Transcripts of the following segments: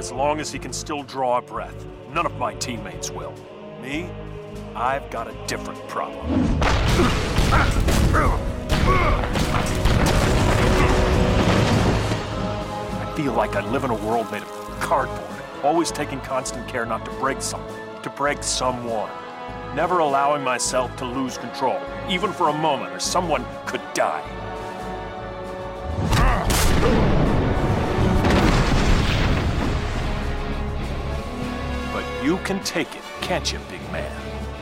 as long as he can still draw a breath. None of my teammates will. Me? I've got a different problem. I feel like I live in a world made of cardboard, always taking constant care not to break something, to break someone. Never allowing myself to lose control, even for a moment, or someone could die. You can take it, can't you, big man?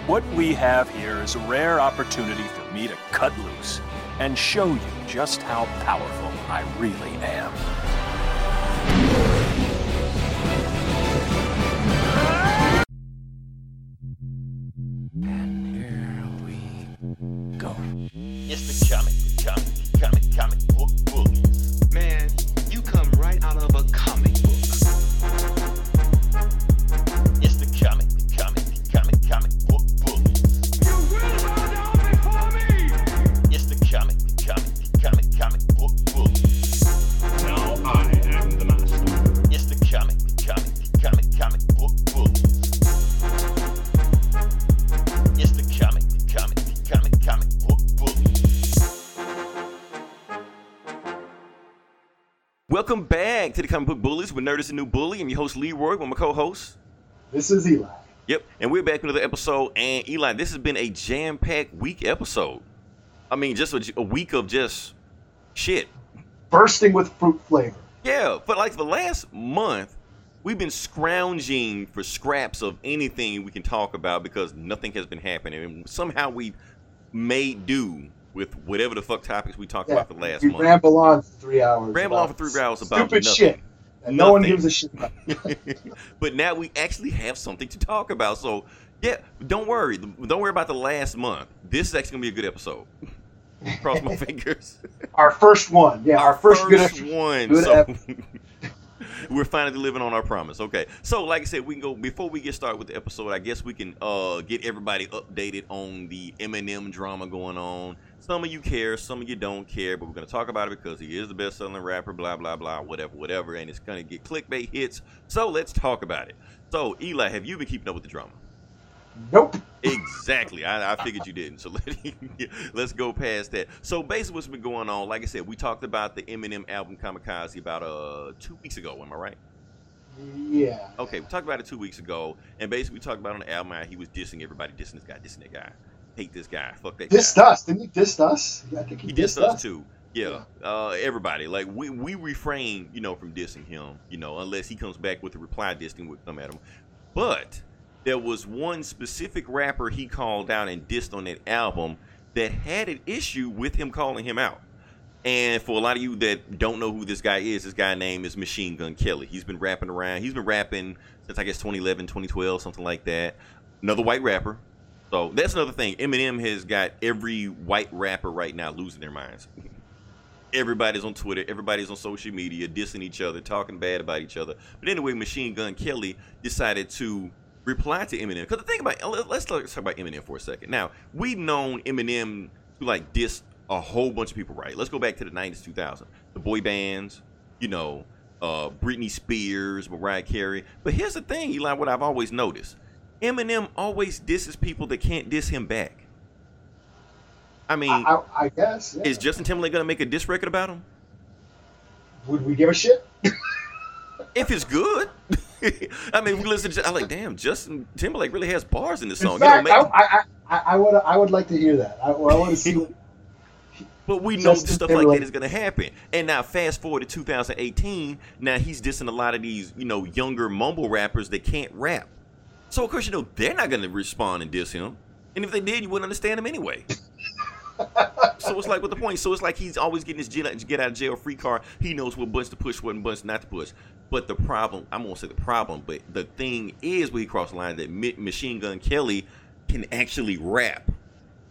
What we have here is a rare opportunity for me to cut loose and show you just how powerful I really am. With Nerd is the New Bully. I'm your host, Leroy, with my co-host. This is Eli. Yep, and we're back with another episode. And Eli, this has been a jam-packed week episode. I mean, just a, a week of just shit. Bursting with fruit flavor. Yeah, but like the last month, we've been scrounging for scraps of anything we can talk about because nothing has been happening. And somehow we made do with whatever the fuck topics we talked about for the last we month. ramble on for three hours. Ramble on about for three hours about stupid nothing. shit. And no one gives a shit about. but now we actually have something to talk about. So yeah, don't worry. Don't worry about the last month. This is actually gonna be a good episode. Cross my fingers. Our first one. Yeah, our, first, first episode. one. good so we're finally living on our promise. Okay. So like I said, we can go before we get started with the episode. I guess we can uh get everybody updated on the Eminem drama going on. Some of you care, some of you don't care, but we're gonna talk about it because he is the best-selling rapper. Blah blah blah, whatever, whatever, and it's gonna get clickbait hits. So let's talk about it. So Eli, have you been keeping up with the drama? Nope. Exactly. I, I figured you didn't. So let, let's go past that. So basically, what's been going on? Like I said, we talked about the Eminem album Kamikaze about uh two weeks ago. Am I right? Yeah. Okay, we talked about it two weeks ago, and basically we talked about on the album how he was dissing everybody, dissing this guy, dissing that guy, hate this guy, fuck that Dissed guy. us. Didn't he diss us? Yeah, I think he, He dissed dissed us too. Yeah, uh, everybody. Like we we refrain, you know, from dissing him, you know, unless he comes back with a reply dissing, would come at him. But there was one specific rapper he called out and dissed on that album that had an issue with him calling him out. And for a lot of you that don't know who this guy is, this guy name is Machine Gun Kelly. He's been rapping around. He's been rapping since I guess 2011, 2012, something like that. Another white rapper. So that's another thing. Eminem has got every white rapper right now losing their minds. Everybody's on Twitter, everybody's on social media, dissing each other, talking bad about each other. But anyway, Machine Gun Kelly decided to reply to Eminem. Because the thing about let's talk, about Eminem for a second. Now we've known Eminem to like diss a whole bunch of people, right? Let's go back to the '90s, 2000, the boy bands, you know, uh, Britney Spears, Mariah Carey. But here's the thing, Eli, what I've always noticed: Eminem always disses people that can't diss him back. I mean, I, I, I guess. yeah. is Justin Timberlake gonna make a diss record about him? Would we give a shit? If it's good. I mean, we listen to. I like, damn, Justin Timberlake really has bars in this song. In You know, fact, I, I, I, I would I would like to hear that. I, I want to see. What, But we know Justin stuff like that is going to happen. And now, fast forward to 2018. Now he's dissing a lot of these, you know, younger mumble rappers that can't rap. So of course, you know, they're not going to respond and diss him. And if they did, you wouldn't understand him anyway. so it's like, what the point? So it's like he's always getting his get get out of jail free card. He knows what buttons to push, what buttons not to push. But the problem, I'm gonna say the problem, but the thing is, when he crossed the line, that Machine Gun Kelly can actually rap.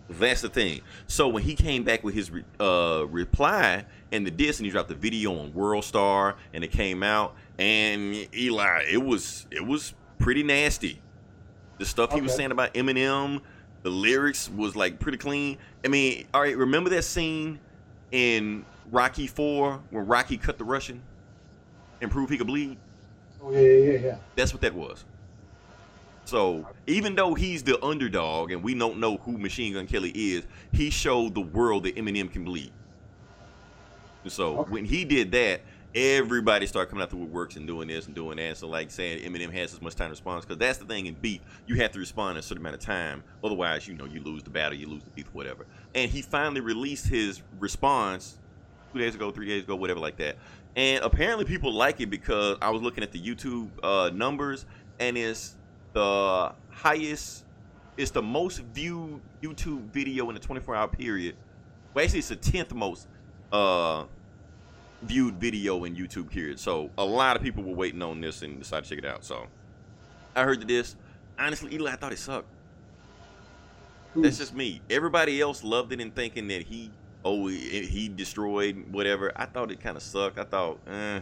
That's the thing. So when he came back with his re- uh, reply and the diss, and he dropped the video on World Star, and it came out, and Eli, it was it was pretty nasty. The stuff he was saying about Eminem, the lyrics was like pretty clean. I mean, all right, remember that scene in Rocky Four when Rocky cut the Russian and proved he could bleed? Oh yeah, yeah, yeah, yeah. That's what that was. So even though he's the underdog and we don't know who Machine Gun Kelly is, he showed the world that Eminem can bleed. So Okay. when he did that, everybody started coming out the woodworks and doing this and doing that. So like saying Eminem has as much time to respond because that's the thing in beef, you have to respond in a certain amount of time. Otherwise, you know, you lose the battle, you lose the beef, whatever. And he finally released his response two days ago, three days ago, whatever like that. And apparently people like it because I was looking at the YouTube uh, numbers and it's the highest, it's the most viewed YouTube video in a 24 hour period. Well, actually, it's the 10th most uh, viewed video in YouTube period. So a lot of people were waiting on this and decided to check it out. So I heard this. Honestly, Eli, I thought it sucked. That's just me. Everybody else loved it and thinking that he, oh, he, he destroyed whatever. I thought it kind of sucked. I thought, eh.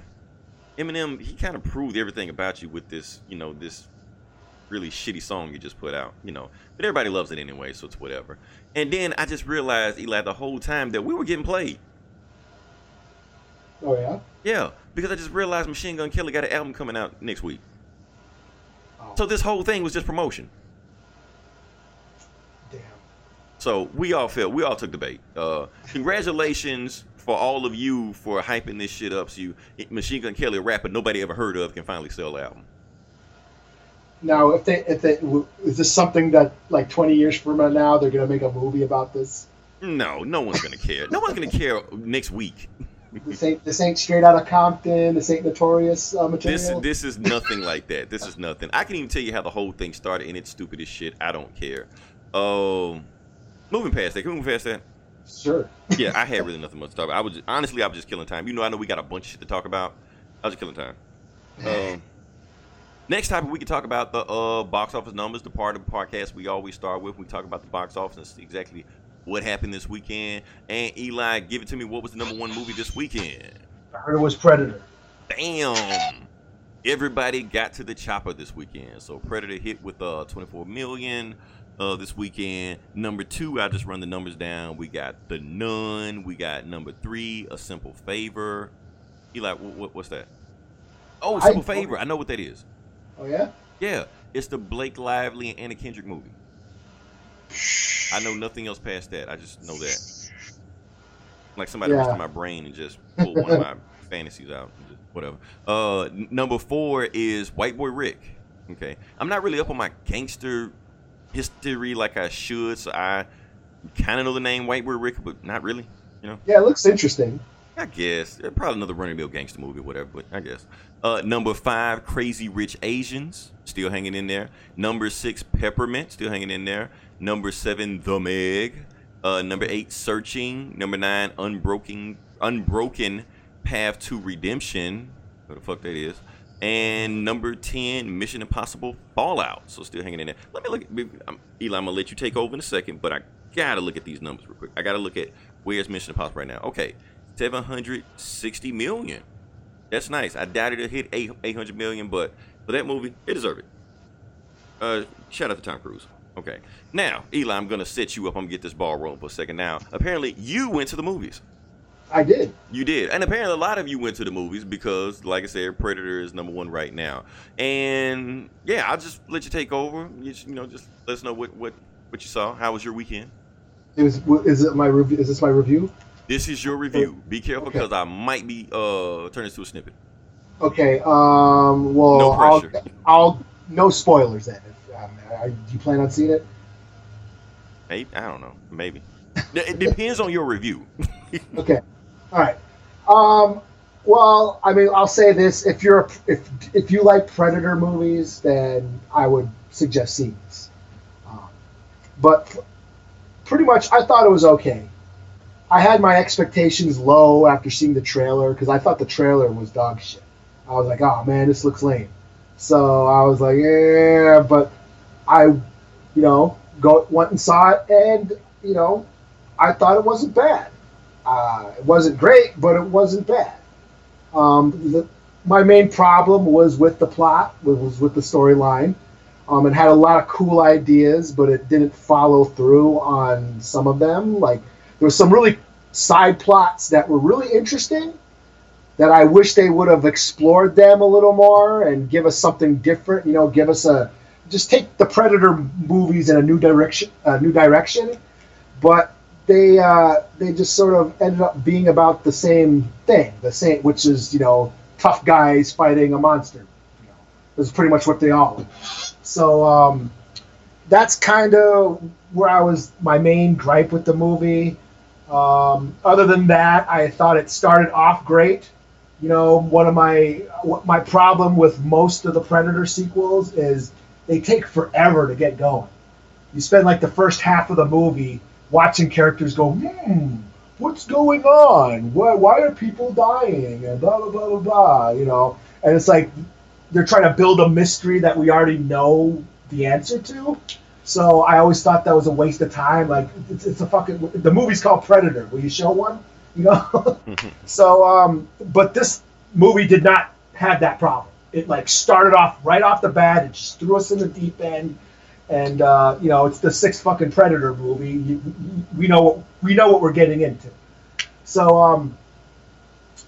Eminem, he kind of proved everything about you with this, you know, this really shitty song you just put out, you know. But everybody loves it anyway, so it's whatever. And then I just realized, Eli, the whole time that we were getting played. Oh yeah. Yeah, because I just realized Machine Gun Kelly got an album coming out next week. Oh, So this whole thing was just promotion. damn. So we all felt we all took the bait. Uh, congratulations for all of you for hyping this shit up. So you, Machine Gun Kelly, a rapper nobody ever heard of, can finally sell an album. Now, if they, if they, is this something that like 20 years from now they're gonna make a movie about this? No, no one's gonna care. No one's gonna care next week. This ain't this ain't straight out of Compton. This ain't notorious uh, This material. this is nothing like that. This is nothing. I can even tell you how the whole thing started, and it's stupid as shit. I don't care. Oh, moving past that. Can we move past that? sure. yeah, I had really nothing much to talk about. I was just, honestly, I was just killing time. You know, I know we got a bunch of shit to talk about. I was just killing time. Um, next topic, we can talk about the uh, box office numbers. The part of the podcast we always start with. We talk about the box office and exactly what happened this weekend. And Eli, give it to me. What was the number one movie this weekend? I heard it was Predator. Damn. Everybody got to the chopper this weekend. So Predator hit with uh 24 million uh this weekend. Number two, I just run the numbers down. We got The Nun. We got number three, A Simple Favor. Eli, what, what, what's that? Oh, I- Simple Favor. I know what that is. Oh yeah. Yeah, it's the Blake Lively and Anna Kendrick movie. I know nothing else past that. I just know that. Like somebody Yeah. reached in my brain and just pulled one of my fantasies out. Whatever. Uh, n- number four is White Boy Rick. Okay, I'm not really up on my gangster history like I should, so I kind of know the name White Boy Rick, but not really. You know. Yeah, it looks interesting. I guess probably another running mill gangster movie, or whatever. But I guess. Uh, number five, Crazy Rich Asians, still hanging in there. Number six, Peppermint, still hanging in there. Number seven, The Meg. Uh, number eight, Searching. Number nine, Unbroken, Unbroken Path to Redemption. What the fuck that is? And number ten, Mission Impossible Fallout. So still hanging in there. Let me look. At, I'm, Eli, I'm gonna let you take over in a second, but I gotta look at these numbers real quick. I gotta look at where's Mission Impossible right now. Okay, 760 million. That's nice. I doubted it'll hit eight- 800 million, but for that movie, it deserved it. Uh, shout out to Tom Cruise. Okay. Now, Eli, I'm going to set you up. I'm going to get this ball rolling for a second. Now, apparently, you went to the movies. I did. You did. And apparently, a lot of you went to the movies because, like I said, Predator is number one right now. And yeah, I'll just let you take over. You, you know, just let us know what, what, what you saw. How was your weekend? It was. Is it my review? Is this my review? This is your review. Be careful Okay. because I might be uh turning this to a snippet. Okay. Um. Well, No I'll, pressure. I'll. No spoilers then. Um, do you plan on seeing it? Maybe I don't know. Maybe it depends on your review. Okay. All right. Um. Well, I mean, I'll say this: if you're if if you like Predator movies, then I would suggest seeing this. Um, but pretty much, I thought it was okay. I had my expectations low after seeing the trailer because I thought the trailer was dog shit. I was like, oh man, this looks lame. So I was like, yeah, but I, you know, go went and saw it, and you know, I thought it wasn't bad. Uh, it wasn't great, but it wasn't bad. Um, the, my main problem was with the plot, was with the storyline. Um, it had a lot of cool ideas, but it didn't follow through on some of them. Like there was some really side plots that were really interesting that I wish they would have explored them a little more and give us something different. You know, give us a just take the Predator movies in a new direction, a new direction. But they uh, they just sort of ended up being about the same thing, the same, which is you know tough guys fighting a monster. You know, that's pretty much what they all. So um, that's kind of where I was. My main gripe with the movie. Um, other than that, I thought it started off great. You know, one of my my problem with most of the Predator sequels is they take forever to get going. You spend like the first half of the movie watching characters go, hmm, what's going on? Why, why are people dying? And blah, blah, blah, blah, blah, you know? And it's like they're trying to build a mystery that we already know the answer to. So I always thought that was a waste of time. Like, it's, it's a fucking. The movie's called Predator. Will you show one? You know? so, um, but this movie did not have that problem. It, like, started off right off the bat. It just threw us in the deep end and uh, you know it's the sixth fucking Predator movie. You, we know what we know what we're getting into. So um,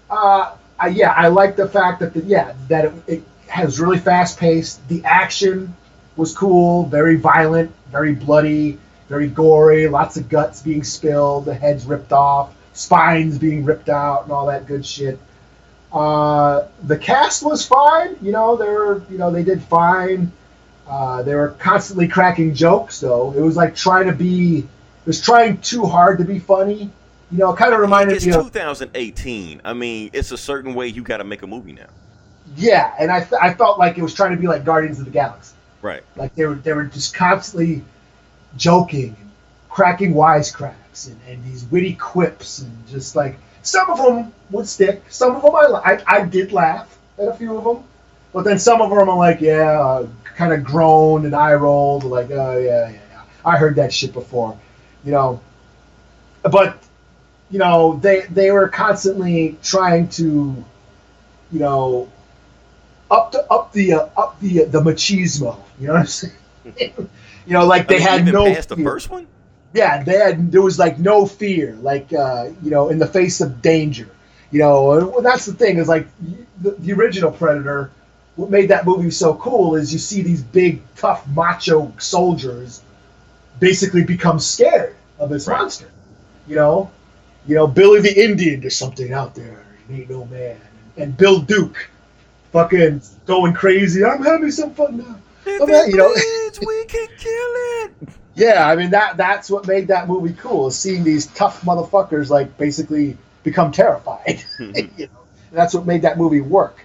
uh, I, yeah, I like the fact that the, yeah that it, it has really fast paced. The action was cool, very violent, very bloody, very gory. Lots of guts being spilled, the heads ripped off, spines being ripped out, and all that good shit. Uh, the cast was fine. You know, they were you know they did fine. Uh, they were constantly cracking jokes, though. It was like trying to be, it was trying too hard to be funny. You know, it kind of reminded It's me of, 2018. I mean, it's a certain way you got to make a movie now. yeah, and I, th- I felt like it was trying to be like Guardians of the Galaxy. Right. Like they were, they were just constantly joking and cracking wisecracks and, and these witty quips and just like some of them would stick. Some of them I, I, I did laugh at a few of them, but then some of them are like, yeah, uh, kind of groaned and eye rolled, like, oh yeah, yeah, yeah, I heard that shit before, you know. But you know, they they were constantly trying to, you know, up the up the uh, up the the machismo. You know what I'm saying? you know, like they I mean, had no past the first one. Yeah, they had there was like no fear, like uh, you know, in the face of danger. You know, and well, that's the thing is like the, the original Predator. What made that movie so cool is you see these big, tough, macho soldiers basically become scared of this Right. monster. You know, you know Billy the Indian. There's something out there. He ain't no man. And Bill Duke, fucking going crazy. I'm having some fun now. If it you know- bleeds, we can kill it. Yeah, I mean that that's what made that movie cool. Is seeing these tough motherfuckers like basically become terrified. you know, that's what made that movie work.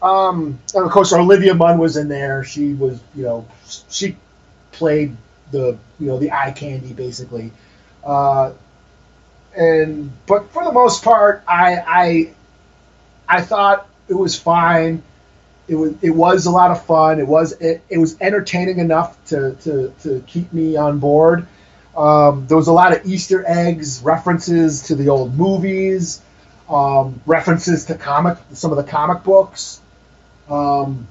Um, and of course, Olivia Munn was in there. She was, you know, she played the, you know, the eye candy basically. Uh, and but for the most part, I I I thought it was fine. It was it was a lot of fun. It was it, it was entertaining enough to, to, to keep me on board. Um, there was a lot of Easter eggs, references to the old movies, um, references to comic some of the comic books. Um,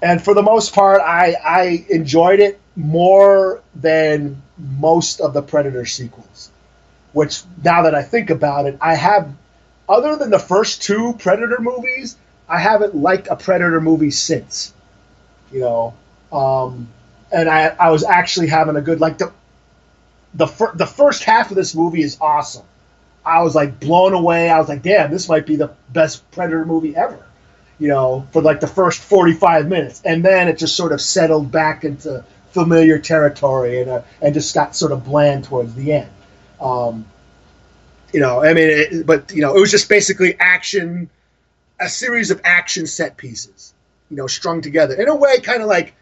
and for the most part, I, I enjoyed it more than most of the Predator sequels. Which now that I think about it, I have, other than the first two Predator movies, I haven't liked a Predator movie since. You know, um, and I I was actually having a good like the the fir- the first half of this movie is awesome. I was like blown away. I was like, damn, this might be the best Predator movie ever. You know, for like the first forty five minutes, and then it just sort of settled back into familiar territory and uh, and just got sort of bland towards the end. Um, you know, I mean, it, but you know, it was just basically action a series of action set pieces, you know, strung together in a way, kind of like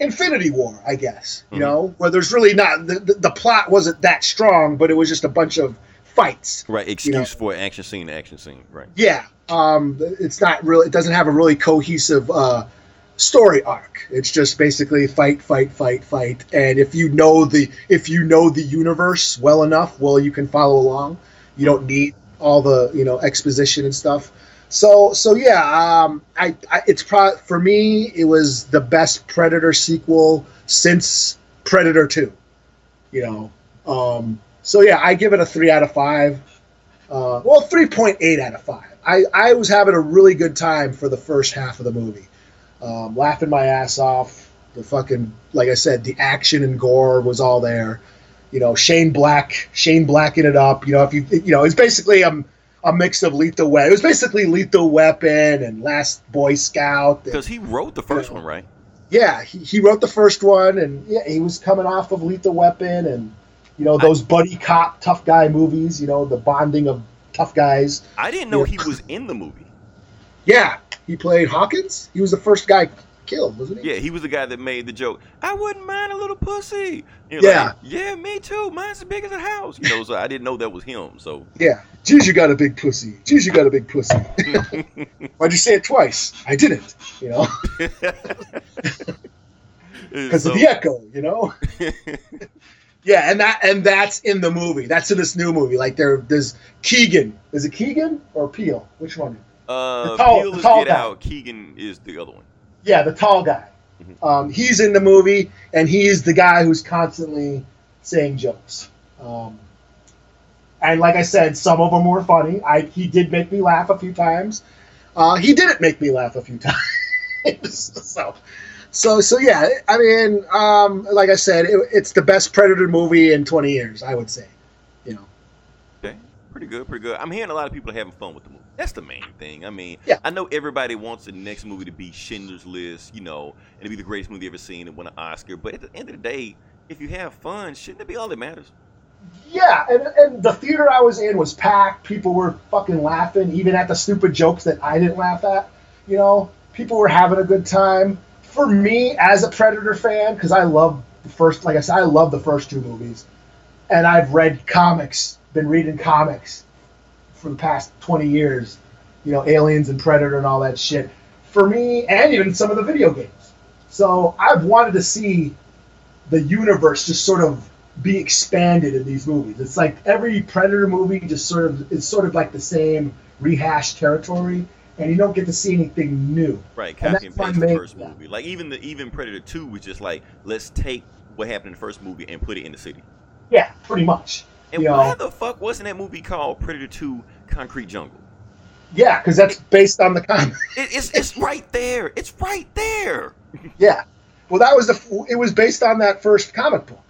Infinity War, I guess. You Mhm. know, where there's really not the, the, the plot wasn't that strong, but it was just a bunch of fights. Right. Excuse know. for action scene, action scene. Right. Yeah, um, it's not really. It doesn't have a really cohesive uh, story arc. It's just basically fight, fight, fight, fight. And if you know the if you know the universe well enough, well, you can follow along. You don't need all the you know exposition and stuff. So so yeah, um, I, I it's pro for me it was the best Predator sequel since Predator Two. You know, um, so yeah, I give it a three out of five. Uh, well, three point eight out of five. I I was having a really good time for the first half of the movie, um, laughing my ass off. The fucking like I said, the action and gore was all there. You know, Shane Black, Shane blacking it up. You know, if you you know, it's basically um a mix of Lethal Weapon. It was basically Lethal Weapon and Last Boy Scout. Because he wrote the first one, right? yeah, he, he wrote the first one, and yeah, he was coming off of Lethal Weapon, and you know those buddy cop tough guy movies. You know the bonding of tough guys. I didn't know he was in the movie. Yeah, he played Hawkins. He was the first guy killed, wasn't he? Yeah, he was the guy that made the joke. I wouldn't mind a little pussy. Yeah. like, yeah, me too. Mine's as big as a house. You know, so I didn't know that was him. So Yeah. Jeez, you got a big pussy. Jeez, you got a big pussy. Why'd you say it twice? I didn't. You know, because So- of the echo. You know. Yeah, and that and that's in the movie. That's in this new movie. Like there, there's Keegan. Is it Keegan or Peele? Which one? uh, The tall- Peele the tall Get guy. Out. Keegan is the other one. Yeah, the tall guy. Mhm. Um, he's in the movie, and he's the guy who's constantly saying jokes. Um, and like I said, some of them were funny. I he did make me laugh a few times. Uh, he didn't make me laugh a few times. so, so so yeah. I mean, um, like I said, it, it's the best Predator movie in 20 years. I would say. You know. Okay, pretty good, pretty good. I'm hearing a lot of people having fun with the movie. That's the main thing. I mean, Yeah. I know everybody wants the next movie to be Schindler's List, you know, and to be the greatest movie ever seen and win an Oscar. But at the end of the day, if you have fun, shouldn't it be all that matters? Yeah, and, and the theater I was in was packed. People were fucking laughing, even at the stupid jokes that I didn't laugh at. You know, people were having a good time. For me, as a Predator fan, because I love the first, like I said, I love the first two movies, and I've read comics, been reading comics for the past 20 years. You know, Aliens and Predator and all that shit. For me, and even some of the video games. So I've wanted to see the universe just sort of be expanded in these movies. It's like every Predator movie just sort of it's sort of like the same rehashed territory, and you don't get to see anything new. Right, copy and paste the first movie. Like even the even Predator Two was just like, let's take what happened in the first movie and put it in the city. Yeah, pretty much. And You why know, the fuck wasn't that movie called Predator Two: Concrete Jungle? yeah, because that's based on the comic. It, it's it's right there. It's right there. yeah, well, that was the it was based on that first comic book.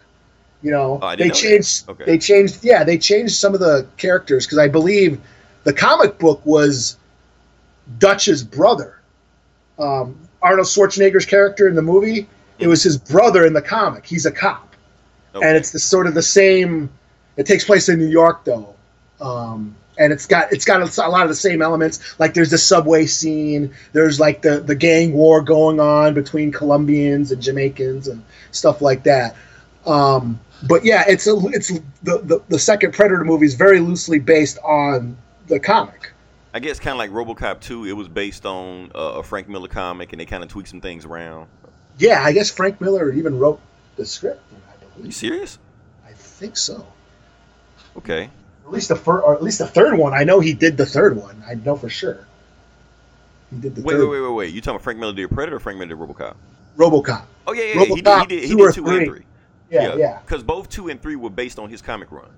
You know, Oh, I they know changed. Okay. They changed. Yeah, they changed some of the characters because I believe the comic book was Dutch's brother. Um, Arnold Schwarzenegger's character in the movie, it was his brother in the comic. He's a cop, Okay. and it's the sort of the same. It takes place in New York though, um, and it's got it's got a, a lot of the same elements. Like there's the subway scene. There's like the the gang war going on between Colombians and Jamaicans and stuff like that. Um, but yeah, it's a it's the, the the second Predator movie is very loosely based on the comic. I guess kind of like RoboCop 2, it was based on uh, a Frank Miller comic, and they kind of tweaked some things around. Yeah, I guess Frank Miller even wrote the script. I Are you serious? I think so. Okay. At least the first, or at least the third one. I know he did the third one. I know for sure. He did the Wait, third wait, wait, wait, wait. You talking about Frank Miller did Predator or Frank Miller did RoboCop? RoboCop. Oh yeah, yeah, yeah. He did. He RoboCop did. He two did two and three. Yeah, yeah. Because both two and three were based on his comic run,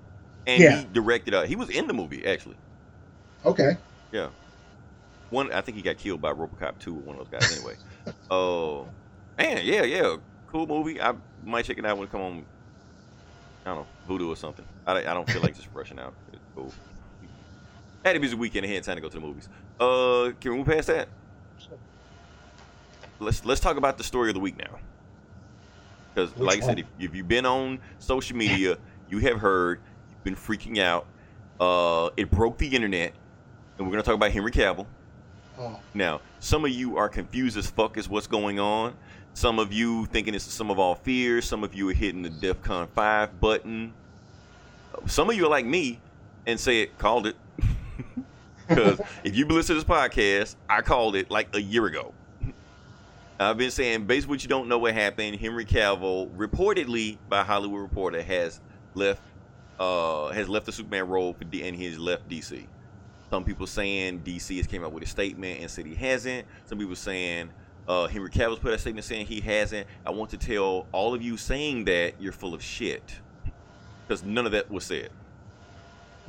and Yeah. he directed. Uh, he was in the movie actually. Okay. Yeah. One, I think he got killed by RoboCop two, or one of those guys. Anyway. Oh, man, yeah, yeah, cool movie. I might check it out when it come on. I don't know, Vudu or something. I, I don't feel like just rushing out. It's cool. Had a busy weekend ahead, time to go to the movies. Uh, can we move past that? Let's let's talk about the story of the week now. Because, like I said, if, if you've been on social media, you have heard, you've been freaking out. Uh, it broke the internet, and we're gonna talk about Henry Cavill. Oh, Now, some of you are confused as fuck as what's going on. Some of you thinking it's Sum of All Fears. Some of you are hitting the DEFCON 5 button. Some of you are like me and say it, called it. Because if you've listening to this podcast, I called it like a year ago. I've been saying, based what you don't know what happened, Henry Cavill, reportedly by Hollywood Reporter, has left uh, has left the Superman role for D- and he's left DC. Some people saying DC has came out with a statement and said he hasn't. Some people saying uh, Henry Cavill's put a statement saying he hasn't. I want to tell all of you saying that you're full of shit because none of that was said.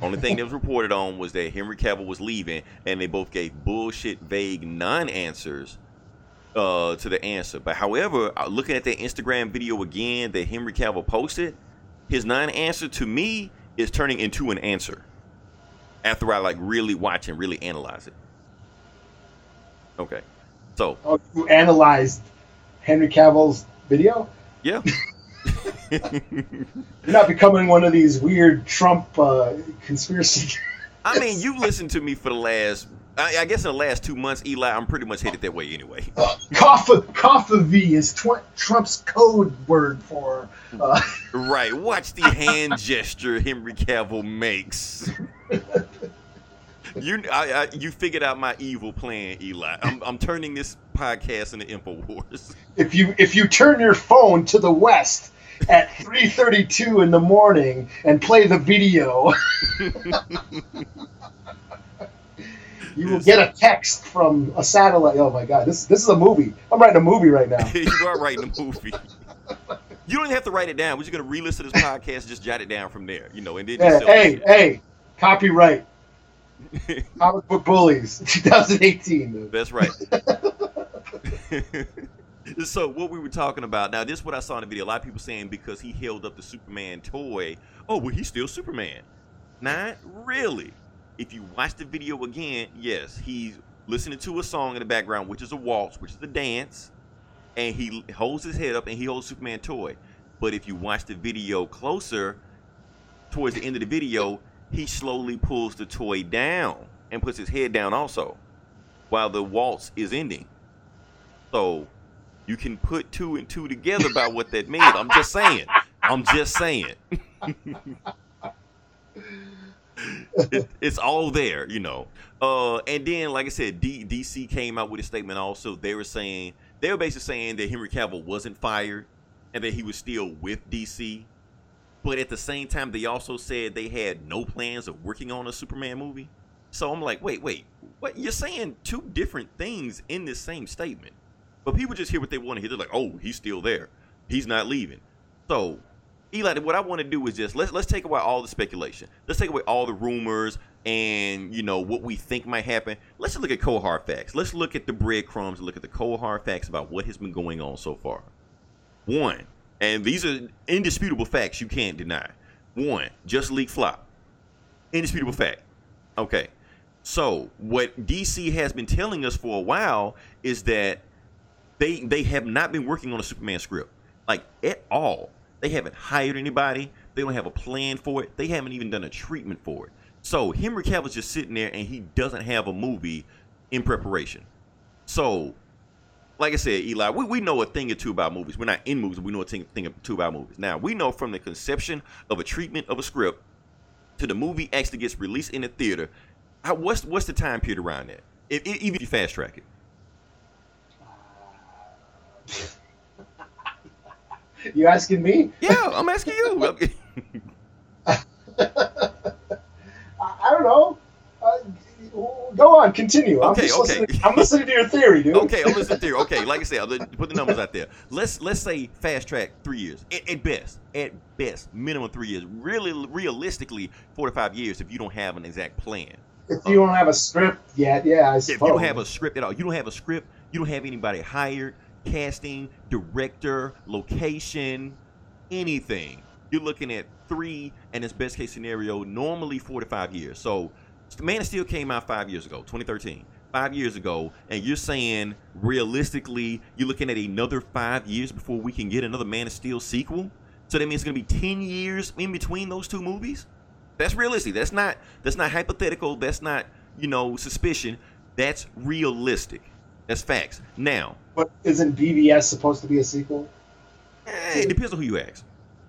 Only thing that was reported on was that Henry Cavill was leaving, and they both gave bullshit, vague non-answers uh, to the answer. But however, uh, looking at that Instagram video again that Henry Cavill posted, his non-answer to me is turning into an answer after I like really watch and really analyze it. Okay, so Oh, you analyzed Henry Cavill's video? yeah. You're not becoming one of these weird Trump uh, conspiracy. I mean, you listened to me for the last, I, I guess in the last two months, Eli. I'm pretty much headed that way anyway. Coffee, covfefe is tw- Trump's code word for. Uh, Right. Watch the hand gesture Henry Cavill makes. You, I, I, you figured out my evil plan, Eli. I'm, I'm turning this podcast into Infowars. if you if you turn your phone to the west at 3:32 in the morning and play the video, you will get a text from a satellite. Oh my God, this this is a movie. I'm writing a movie right now. you are writing a movie. You don't even have to write it down. We're just gonna re-listen to this podcast, and just jot it down from there, you know, and then just Hey, oh, it. hey, copyright. Comic Book Bullies, 2018. That's right. so what we were talking about now, this is what I saw in the video. A lot of people saying because he held up the Superman toy, oh well, he's still Superman. Not really. If you watch the video again, yes, he's listening to a song in the background, which is a waltz, which is a dance, and he holds his head up and he holds Superman toy. But if you watch the video closer, towards the end of the video, he slowly pulls the toy down and puts his head down also while the waltz is ending. So you can put two and two together about what that means. I'm just saying. I'm just saying. It- it's all there, you know. Uh, and then, like I said, D- DC came out with a statement. Also, they were saying they were basically saying that Henry Cavill wasn't fired and that he was still with DC. But at the same time, they also said they had no plans of working on a Superman movie. So I'm like, wait, wait, what? You're saying two different things in this same statement. But people just hear what they want to hear. They're like, oh, he's still there. He's not leaving. So, Eli, what I want to do is just let's let's take away all the speculation. Let's take away all the rumors and you know what we think might happen. Let's just look at cold hard facts. Let's look at the breadcrumbs. Look at the cold hard facts about what has been going on so far. One, and these are indisputable facts you can't deny. One, Justice League flop. Indisputable fact. Okay. So what DC has been telling us for a while is that they they have not been working on a Superman script. Like at all. They haven't hired anybody. They don't have a plan for it. They haven't even done a treatment for it. So Henry Cavill's just sitting there and he doesn't have a movie in preparation. So like I said, Eli, we, we know a thing or two about movies. We're not in movies, but we know a thing, thing or two about movies. Now, we know from the conception of a treatment of a script to the movie actually gets released in the theater, how, what's what's the time period around that? If, if, even if you fast track it. You asking me? Yeah, I'm asking you. I, I don't know. Uh, go on, continue. I'm Okay, just okay. listening. I'm listening to your theory, dude. okay, I'm listening to you. Okay, like I said, I'll put the numbers out there. Let's let's say fast track three years at, at best, at best, minimum three years. Really, realistically, four to five years if you don't have an exact plan. If you don't have a script yet, yeah, I If you don't have a script at all, you don't have a script, you don't have anybody hired, casting, director, location, anything. You're looking at three, and its best case scenario, normally four to five years. So, Man of Steel came out five years ago, 2013. Five years ago, and you're saying realistically, you're looking at another five years before we can get another Man of Steel sequel. So that means it's gonna be ten years in between those two movies. That's realistic. That's not that's not hypothetical. That's not you know suspicion. That's realistic. That's facts. Now, But isn't BVS supposed to be a sequel? eh, it depends on who you ask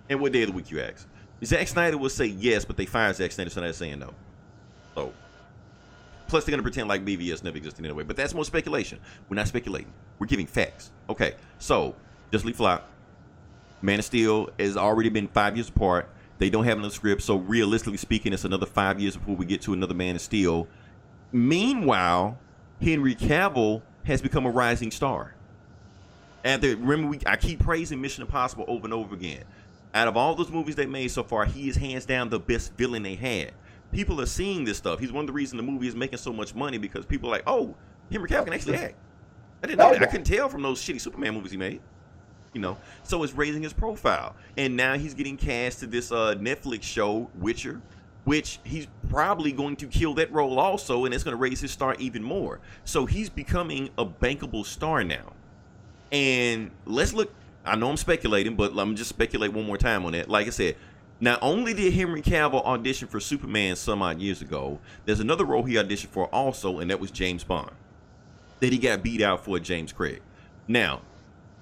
and what day of the week you ask. Zack Snyder will say yes, but they fired Zack Snyder, so they're saying no. Plus they're gonna pretend like BVS never existed anyway. But that's more speculation. We're not speculating. We're giving facts. Okay, so Justice League flop. Man of Steel has already been five years apart. They don't have another script, so realistically speaking, it's another five years before we get to another Man of Steel. Meanwhile, Henry Cavill has become a rising star. And remember, we I keep praising Mission Impossible over and over again. Out of all those movies they made so far, he is hands down the best villain they had. People are seeing this stuff. He's one of the reasons the movie is making so much money because people are like, oh, Henry Cavill can actually act. I didn't know that. I couldn't tell from those shitty Superman movies he made. You know, so it's raising his profile, and now he's getting cast to this uh, Netflix show, Witcher, which he's probably going to kill that role also, and it's going to raise his star even more. So he's becoming a bankable star now. And let's look. I know I'm speculating, but let me just speculate one more time on that. Like I said, not only did Henry Cavill audition for Superman some odd years ago, there's another role he auditioned for also, and that was James Bond. That he got beat out for James Craig. Now,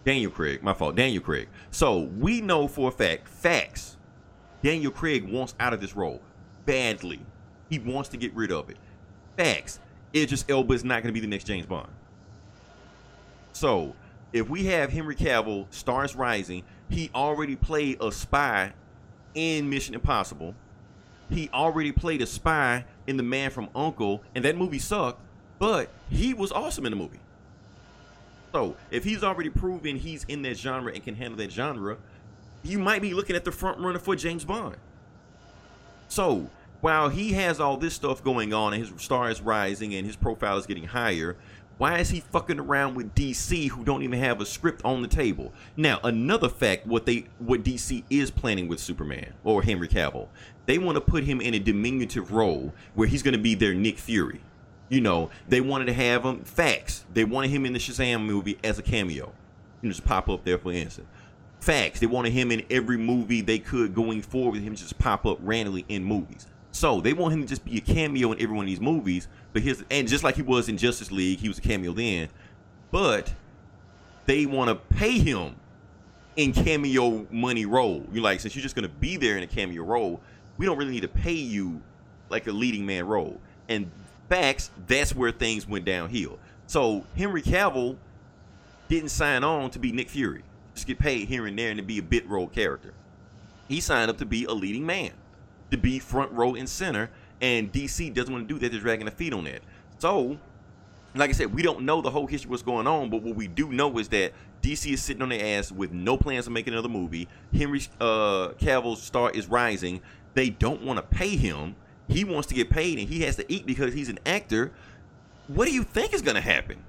Daniel Craig, my fault, Daniel Craig. So we know for a fact, facts, Daniel Craig wants out of this role badly. He wants to get rid of it. Facts. Idris Elba is not going to be the next James Bond. So if we have Henry Cavill, Stars Rising, he already played a spy in Mission Impossible. He already played a spy in The Man from Uncle, and that movie sucked, but he was awesome in the movie. So if he's already proven he's in that genre and can handle that genre, you might be looking at the front runner for James Bond. So while he has all this stuff going on and his star is rising and his profile is getting higher, why is he fucking around with DC who don't even have a script on the table? Now, another fact what they what DC is planning with Superman or Henry Cavill, they want to put him in a diminutive role where he's going to be their Nick Fury. You know, they wanted to have him facts. They wanted him in the Shazam movie as a cameo. You just pop up there for instance. Facts. They wanted him in every movie they could going forward. Him just pop up randomly in movies. So they want him to just be a cameo in every one of these movies. But his and just like he was in Justice League, he was a cameo then. But they want to pay him in cameo money role. You like since you're just gonna be there in a cameo role, we don't really need to pay you like a leading man role. And facts, that's where things went downhill. So Henry Cavill didn't sign on to be Nick Fury, just get paid here and there and to be a bit role character. He signed up to be a leading man, to be front row and center, and DC doesn't want to do that. They're dragging their feet on that. So, like I said, we don't know the whole history of what's going on, but what we do know is that DC is sitting on their ass with no plans to make another movie. Henry uh, Cavill's star is rising. They don't want to pay him. He wants to get paid, and he has to eat because he's an actor. What do you think is going to happen?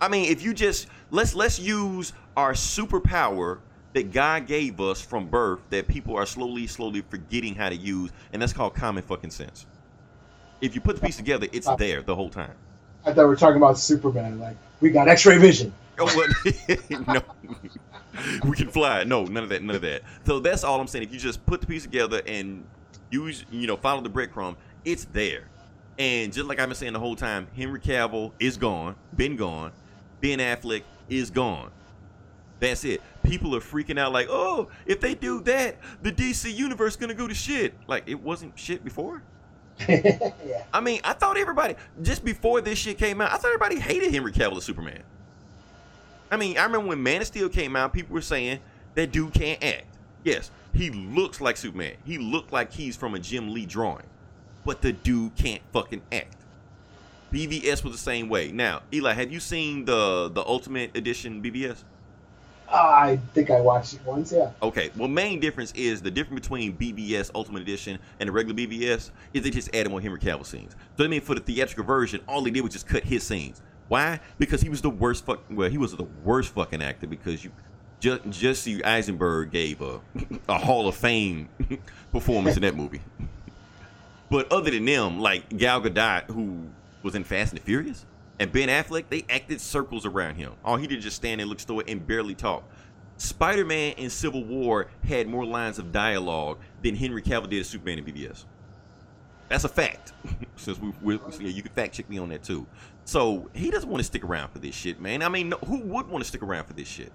I mean, if you just let's let's use our superpower that God gave us from birth that people are slowly, slowly forgetting how to use, and that's called common fucking sense. If you put the piece together, it's there the whole time. I thought we were talking about Superman. Like we got X-ray vision. Oh, no, we can fly. No, none of that. None of that. So that's all I'm saying. If you just put the piece together and use, you know, follow the breadcrumb, it's there. And just like I've been saying the whole time, Henry Cavill is gone, been gone. Ben Affleck is gone. That's it. People are freaking out like, oh, if they do that, the DC universe is gonna go to shit. Like it wasn't shit before. yeah. I mean, I thought everybody just before this shit came out, I thought everybody hated Henry Cavill as Superman. I mean, I remember when Man of Steel came out, people were saying that dude can't act. Yes, he looks like Superman. He looked like he's from a Jim Lee drawing, but the dude can't fucking act. BVS was the same way. Now, Eli, have you seen the the Ultimate Edition BVS? I think I watched it once. Yeah. Okay. Well, main difference is the difference between BVS Ultimate Edition and the regular BVS is they just added more Henry Cavill scenes. So I mean, for the theatrical version, all they did was just cut his scenes. Why? Because he was the worst fuck. Well, he was the worst fucking actor because you. Just, Jesse Eisenberg gave a, a Hall of Fame performance in that movie. But other than them, like Gal Gadot, who was in Fast and the Furious, and Ben Affleck, they acted circles around him. All he did just stand and look stoic and barely talk. Spider-Man in Civil War had more lines of dialogue than Henry Cavill did as Superman in BVS. That's a fact. Since we, we yeah, you can fact check me on that too. So he doesn't want to stick around for this shit, man. I mean, no- who would want to stick around for this shit?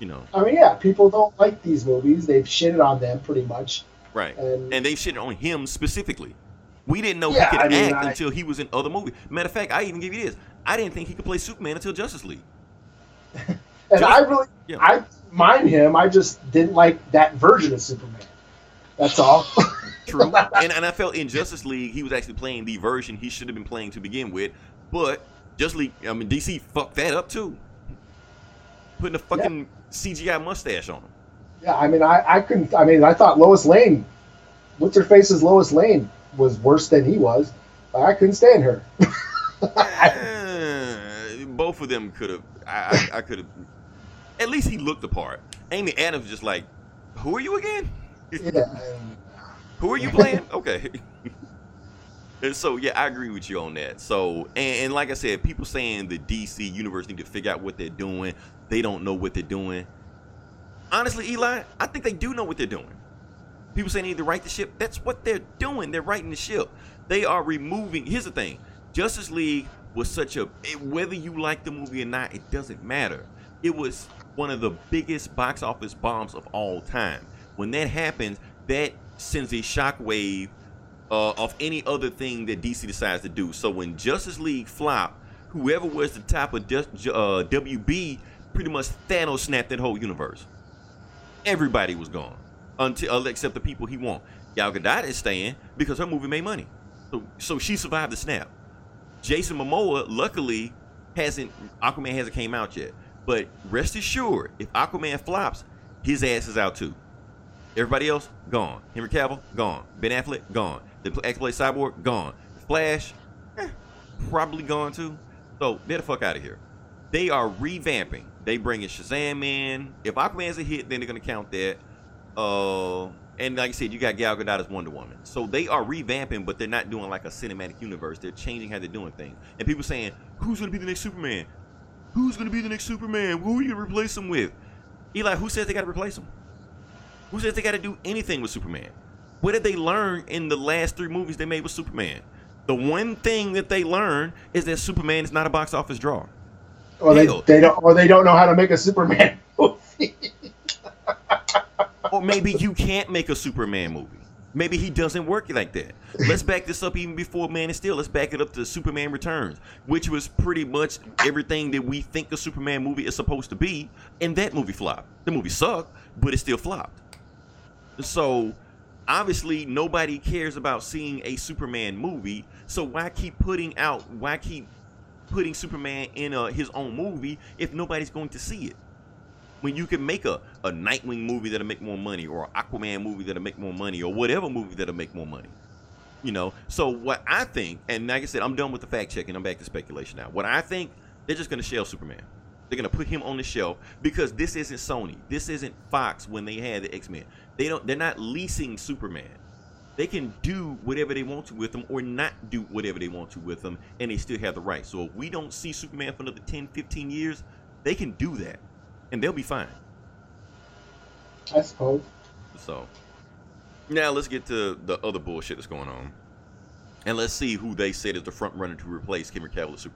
You know, I mean, yeah. People don't like these movies. They've shitted on them pretty much. right? And- And they shitted on him specifically. We didn't know Yeah, he could I mean, act I- until he was in other movies. Matter of fact, I even give you this. I didn't think he could play Superman until Justice League. And Just- I really, yeah. I mind him. I just didn't like that version of Superman. That's all. True. and, and I felt in Justice League, he was actually playing the version he should have been playing to begin with. But Justice League, I mean, DC fucked that up too. Putting a fucking CGI mustache on him. Yeah, I mean, I, I couldn't. I mean, I thought Lois Lane, what's her face is Lois Lane, was worse than he was. I couldn't stand her. Eh, both of them could have. I, I, I could have. At least he looked the part. Amy Adams just like, who are you again? yeah, Who are you playing? okay. and so yeah, I agree with you on that. So and, and like I said, people saying the DC universe need to figure out what they're doing. They don't know what they're doing. Honestly, Eli, I think they do know what they're doing. People say they need to right the ship. That's what they're doing. They're righting the ship. They are removing. Here's the thing: Justice League was such a whether you like the movie or not, it doesn't matter. It was one of the biggest box office bombs of all time. When that happens, that sends a shockwave uh, of any other thing that DC decides to do. So when Justice League flopped, whoever was the top of just, uh, WB pretty much Thanos snapped that whole universe. Everybody was gone until uh, except the people he want. Gal Gadot is staying because her movie made money, so so she survived the snap. Jason Momoa, luckily, hasn't Aquaman hasn't came out yet. But rest assured, if Aquaman flops, his ass is out too. Everybody else gone. Henry Cavill gone. Ben Affleck gone. The X Play Cyborg gone. Flash eh, probably gone too. So get the fuck out of here. They are revamping. They bringing Shazam in. If Aquaman's a hit, then they're gonna count that. Uh, and like I said, you got Gal Gadot as Wonder Woman. So they are revamping, but they're not doing like a cinematic universe. They're changing how they're doing things. And people saying, "Who's gonna be the next Superman? Who's gonna be the next Superman? Who are you gonna replace him with?" Eli, who says they gotta replace him? Who says they gotta do anything with Superman? What did they learn in the last three movies they made with Superman? The one thing that they learned is that Superman is not a box office draw. or they, they don't, or they don't know how to make a Superman movie. Or maybe you can't make a Superman movie. Maybe he doesn't work like that. Let's back this up even before Man of Steel. Let's back it up to Superman Returns, which was pretty much everything that we think a Superman movie is supposed to be, and that movie flopped. The movie sucked, but it still flopped. So obviously nobody cares about seeing a Superman movie. So why keep putting out? Why keep putting Superman in a, his own movie if nobody's going to see it? When you can make a, a Nightwing movie that'll make more money, or an Aquaman movie that'll make more money, or whatever movie that'll make more money. You know, so what I think, and like I said, I'm done with the fact checking. I'm back to speculation now. What I think, they're just gonna shelve Superman. They're gonna put him on the shelf because this isn't Sony. This isn't Fox when they had the X Men. They don't. They're not leasing Superman. They can do whatever they want to with them or not do whatever they want to with them, and they still have the right. So if we don't see Superman for another 10, 15 years, they can do that, and they'll be fine. I suppose. So now let's get to the other bullshit that's going on, and let's see who they said is the front runner to replace Henry Cavill as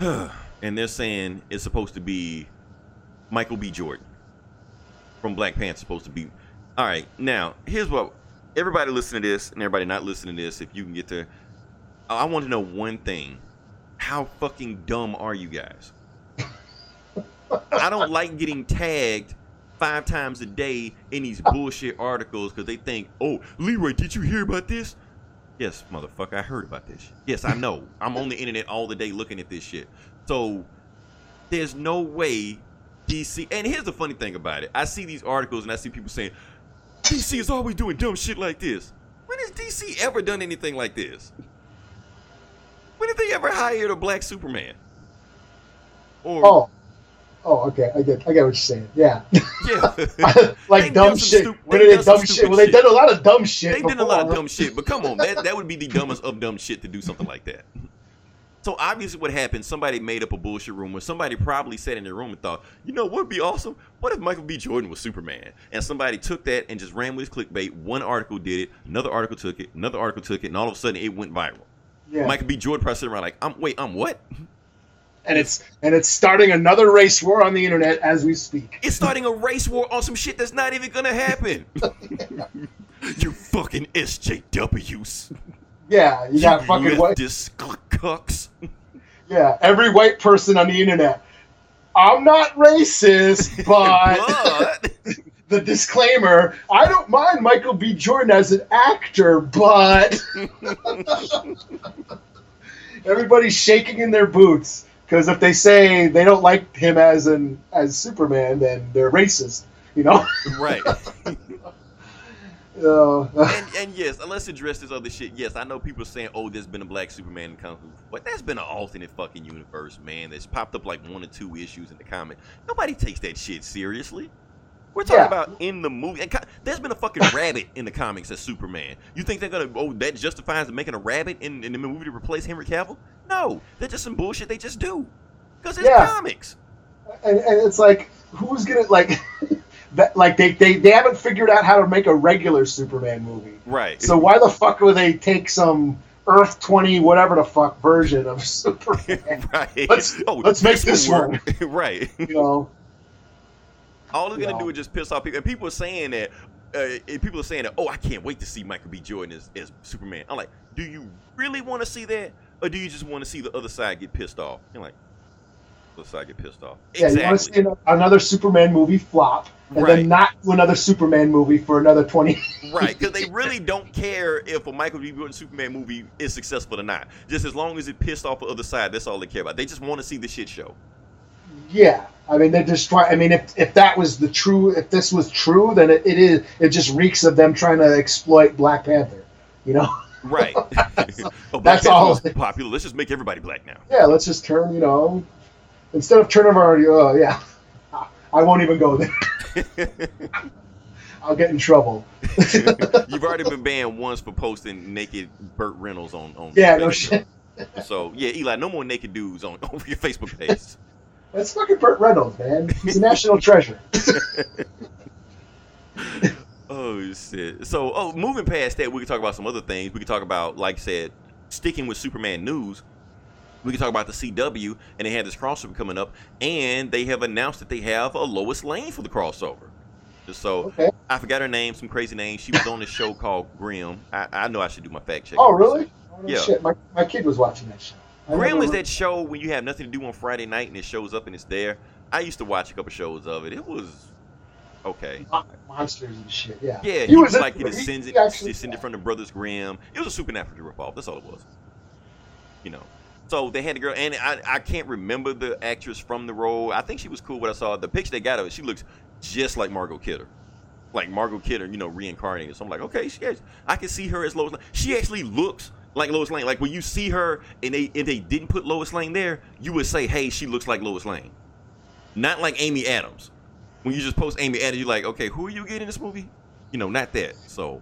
Superman. and they're saying it's supposed to be Michael B. Jordan from Black Panther. Supposed to be. All right. Now here's what everybody listening to this and everybody not listening to this. If you can get to, I want to know one thing: How fucking dumb are you guys? I don't like getting tagged five times a day in these bullshit articles because they think, oh, Leroy, did you hear about this? Yes, motherfucker, I heard about this. Yes, I know. I'm on the internet all the day looking at this shit. So there's no way DC. And here's the funny thing about it: I see these articles and I see people saying DC is always doing dumb shit like this. When has DC ever done anything like this? When did they ever hire a black Superman? Or Oh, oh, okay. I get, I get what you're saying. Yeah, yeah, like dumb shit. stu- when did they dumb shit? Well, they did a lot of dumb shit. They did a lot of dumb shit, but come on, that that would be the dumbest of dumb shit to do something like that. So obviously, what happened? Somebody made up a bullshit rumor. Somebody probably sat in their room and thought, you know, what would be awesome? What if Michael B. Jordan was Superman? And somebody took that and just ran with his clickbait. One article did it, another article took it, another article took it, and all of a sudden it went viral. Yeah. Michael B. Jordan probably sitting around like, I'm wait, I'm what? And it's and it's starting another race war on the internet as we speak. It's starting a race war on some shit that's not even gonna happen. you fucking SJWs. Yeah, you got fucking white. leftist cucks. Yeah, every white person on the internet. I'm not racist, but but the disclaimer: I don't mind Michael B. Jordan as an actor, but everybody's shaking in their boots because if they say they don't like him as an as Superman, then they're racist. You know. right. Uh, and, and yes, let's address this other shit. Yes, I know people are saying, "Oh, there's been a black Superman in Kung Fu," but that's been an alternate fucking universe, man. That's popped up like one or two issues in the comic. Nobody takes that shit seriously. We're talking Yeah. about in the movie. and There's been a fucking rabbit in the comics as Superman. You think they're gonna? Oh, that justifies making a rabbit in, in the movie to replace Henry Cavill? No, they're just some bullshit they just do because it's Yeah. comics. and, and it's like who's gonna like that like they, they they haven't figured out how to make a regular superman movie Right. so why the fuck would they take some earth 20 whatever the fuck version of superman right. Let's- oh, let's make this work. right. you know All it's gonna do is just piss off people. And people are saying that. Uh, people are saying that. Oh, I can't wait to see Michael B. Jordan as, as Superman. I'm like, do you really want to see that, or do you just want to see the other side get pissed off? You're like, the other side get pissed off. yeah you want to see another superman movie flop and Right. then not do another superman movie for another 20 right? Because they really don't care if a Michael B. Jordan Superman movie is successful or not. Just as long as it pissed off the other side, that's all they care about. They just want to see the shit show. yeah i mean they're just trying i mean if, if that was the true if this was true then it, it is it just reeks of them trying to exploit black panther you know Right. oh, that's all. popular. Let's just make everybody black now. yeah, let's just turn, you know, instead of turn of our, oh uh, yeah, I won't even go there. I'll get in trouble. You've already been banned once for posting naked Burt Reynolds on on. Yeah, no shit. So yeah, Eli, no more naked dudes on over your Facebook page. That's fucking Burt Reynolds, man. He's a national treasure. Oh shit. So oh, moving past that, we can talk about some other things. We can talk about, like I said, sticking with Superman news. We can talk about the CW, and they had this crossover coming up, and they have announced that they have a Lois Lane for the crossover. So Okay. I forgot her name, some crazy name. She was on this show called Grimm. I, I know I should do my fact check. Oh, really? Oh, Yeah. Shit, my, my kid was watching that show. I Grimm is that show when you have nothing to do on Friday night and it shows up and it's there. I used to watch a couple shows of it. It was okay. Monsters and shit. Yeah. Yeah, he, was, in- like he- descendant, he actually- descendant from the Brothers Grimm. It was a supernatural ripoff. That's all it was. You know. So they had the girl, and I, I can't remember the actress from the role. I think she was cool. What I saw, the picture they got of her, she looks just like Margot Kidder, like Margot Kidder, you know, reincarnated. So I'm like, okay, she has, I can see her as Lois. Lane. She actually looks like Lois Lane. Like when you see her and they and they didn't put Lois Lane there, you would say, hey, she looks like Lois Lane, not like Amy Adams. When you just post Amy Adams, you're like, okay, who are you getting in this movie? You know, not that. So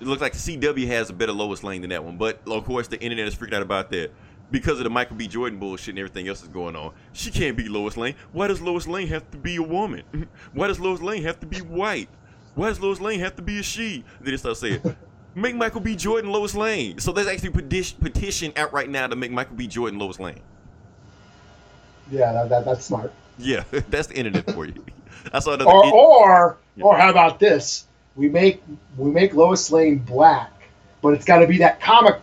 it looks like the CW has a better Lois Lane than that one. But of course, the internet is freaking out about that because of the Michael B. Jordan bullshit and everything else is going on. She can't be Lois Lane. Why does Lois Lane have to be a woman? Why does Lois Lane have to be white? Why does Lois Lane have to be a she? Then they start saying, make Michael B. Jordan Lois Lane. So there's actually petition, petition out right now to make Michael B. Jordan Lois Lane. Yeah, that, that, that's smart. Yeah, that's the internet for you. I saw another. Or, in- or, Yeah. or how about this? We make we make Lois Lane black, but it's got to be that comic,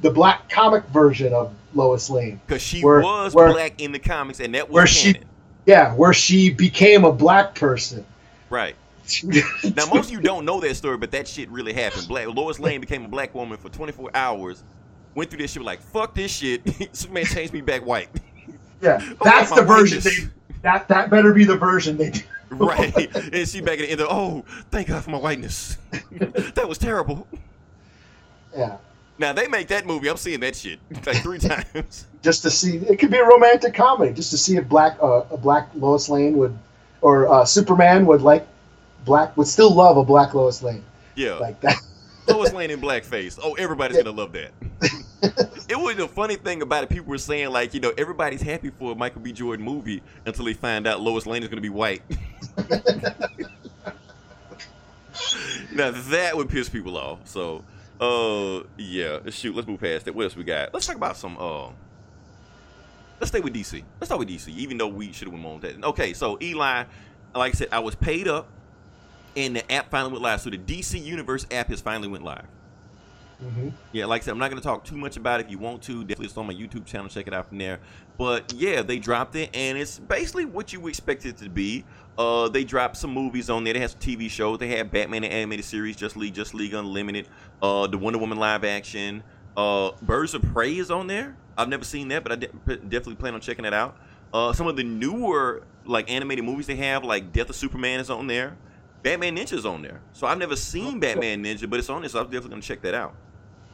the black comic version of Lois Lane. Because she Where- was where- black in the comics, and that was where she- canon. Yeah, where she became a black person. Right. Now, most of you don't know that story, but that shit really happened. Black Lois Lane became a black woman for 24 hours. Went through this shit, was like fuck this shit. Superman changed me back white. yeah, Oh, that's the version they. That that better be the version they do. right. And she back at the end. Of, oh, thank God for my whiteness. that was terrible. Yeah, Now they make that movie. I'm seeing that shit like three times. just to see it could be a romantic comedy, just to see if black uh, a black Lois Lane would, or uh, Superman would like black would still love a black Lois Lane Yeah. like that. Lois Lane in blackface. Oh, everybody's gonna love that. it was a funny thing about it. People were saying like, you know, everybody's happy for a Michael B. Jordan movie until they find out Lois Lane is gonna be white. now that would piss people off. So, uh, yeah. Shoot, let's move past that. What else we got? Let's talk about some. Uh, let's stay with DC. Let's start with DC, even though we should have went on that. Okay, so Eli, like I said, I was paid up, and the app finally went live. So the DC Universe app has finally went live. hmm Yeah, like I said, I'm not going to talk too much about it. If you want to, definitely it's on my YouTube channel. Check it out from there. But yeah, they dropped it, and it's basically what you expect it to be. Uh, they dropped some movies on there. They have some TV shows. They have Batman the animated series, Just League, Just League Unlimited, uh, the Wonder Woman live action. Uh, Birds of Prey is on there. I've never seen that, but I de- definitely plan on checking it out. Uh, some of the newer like animated movies they have, like Death of Superman, is on there. Batman Ninja's on there. So I've never seen Batman Ninja, but it's on there, so I'm definitely gonna check that out.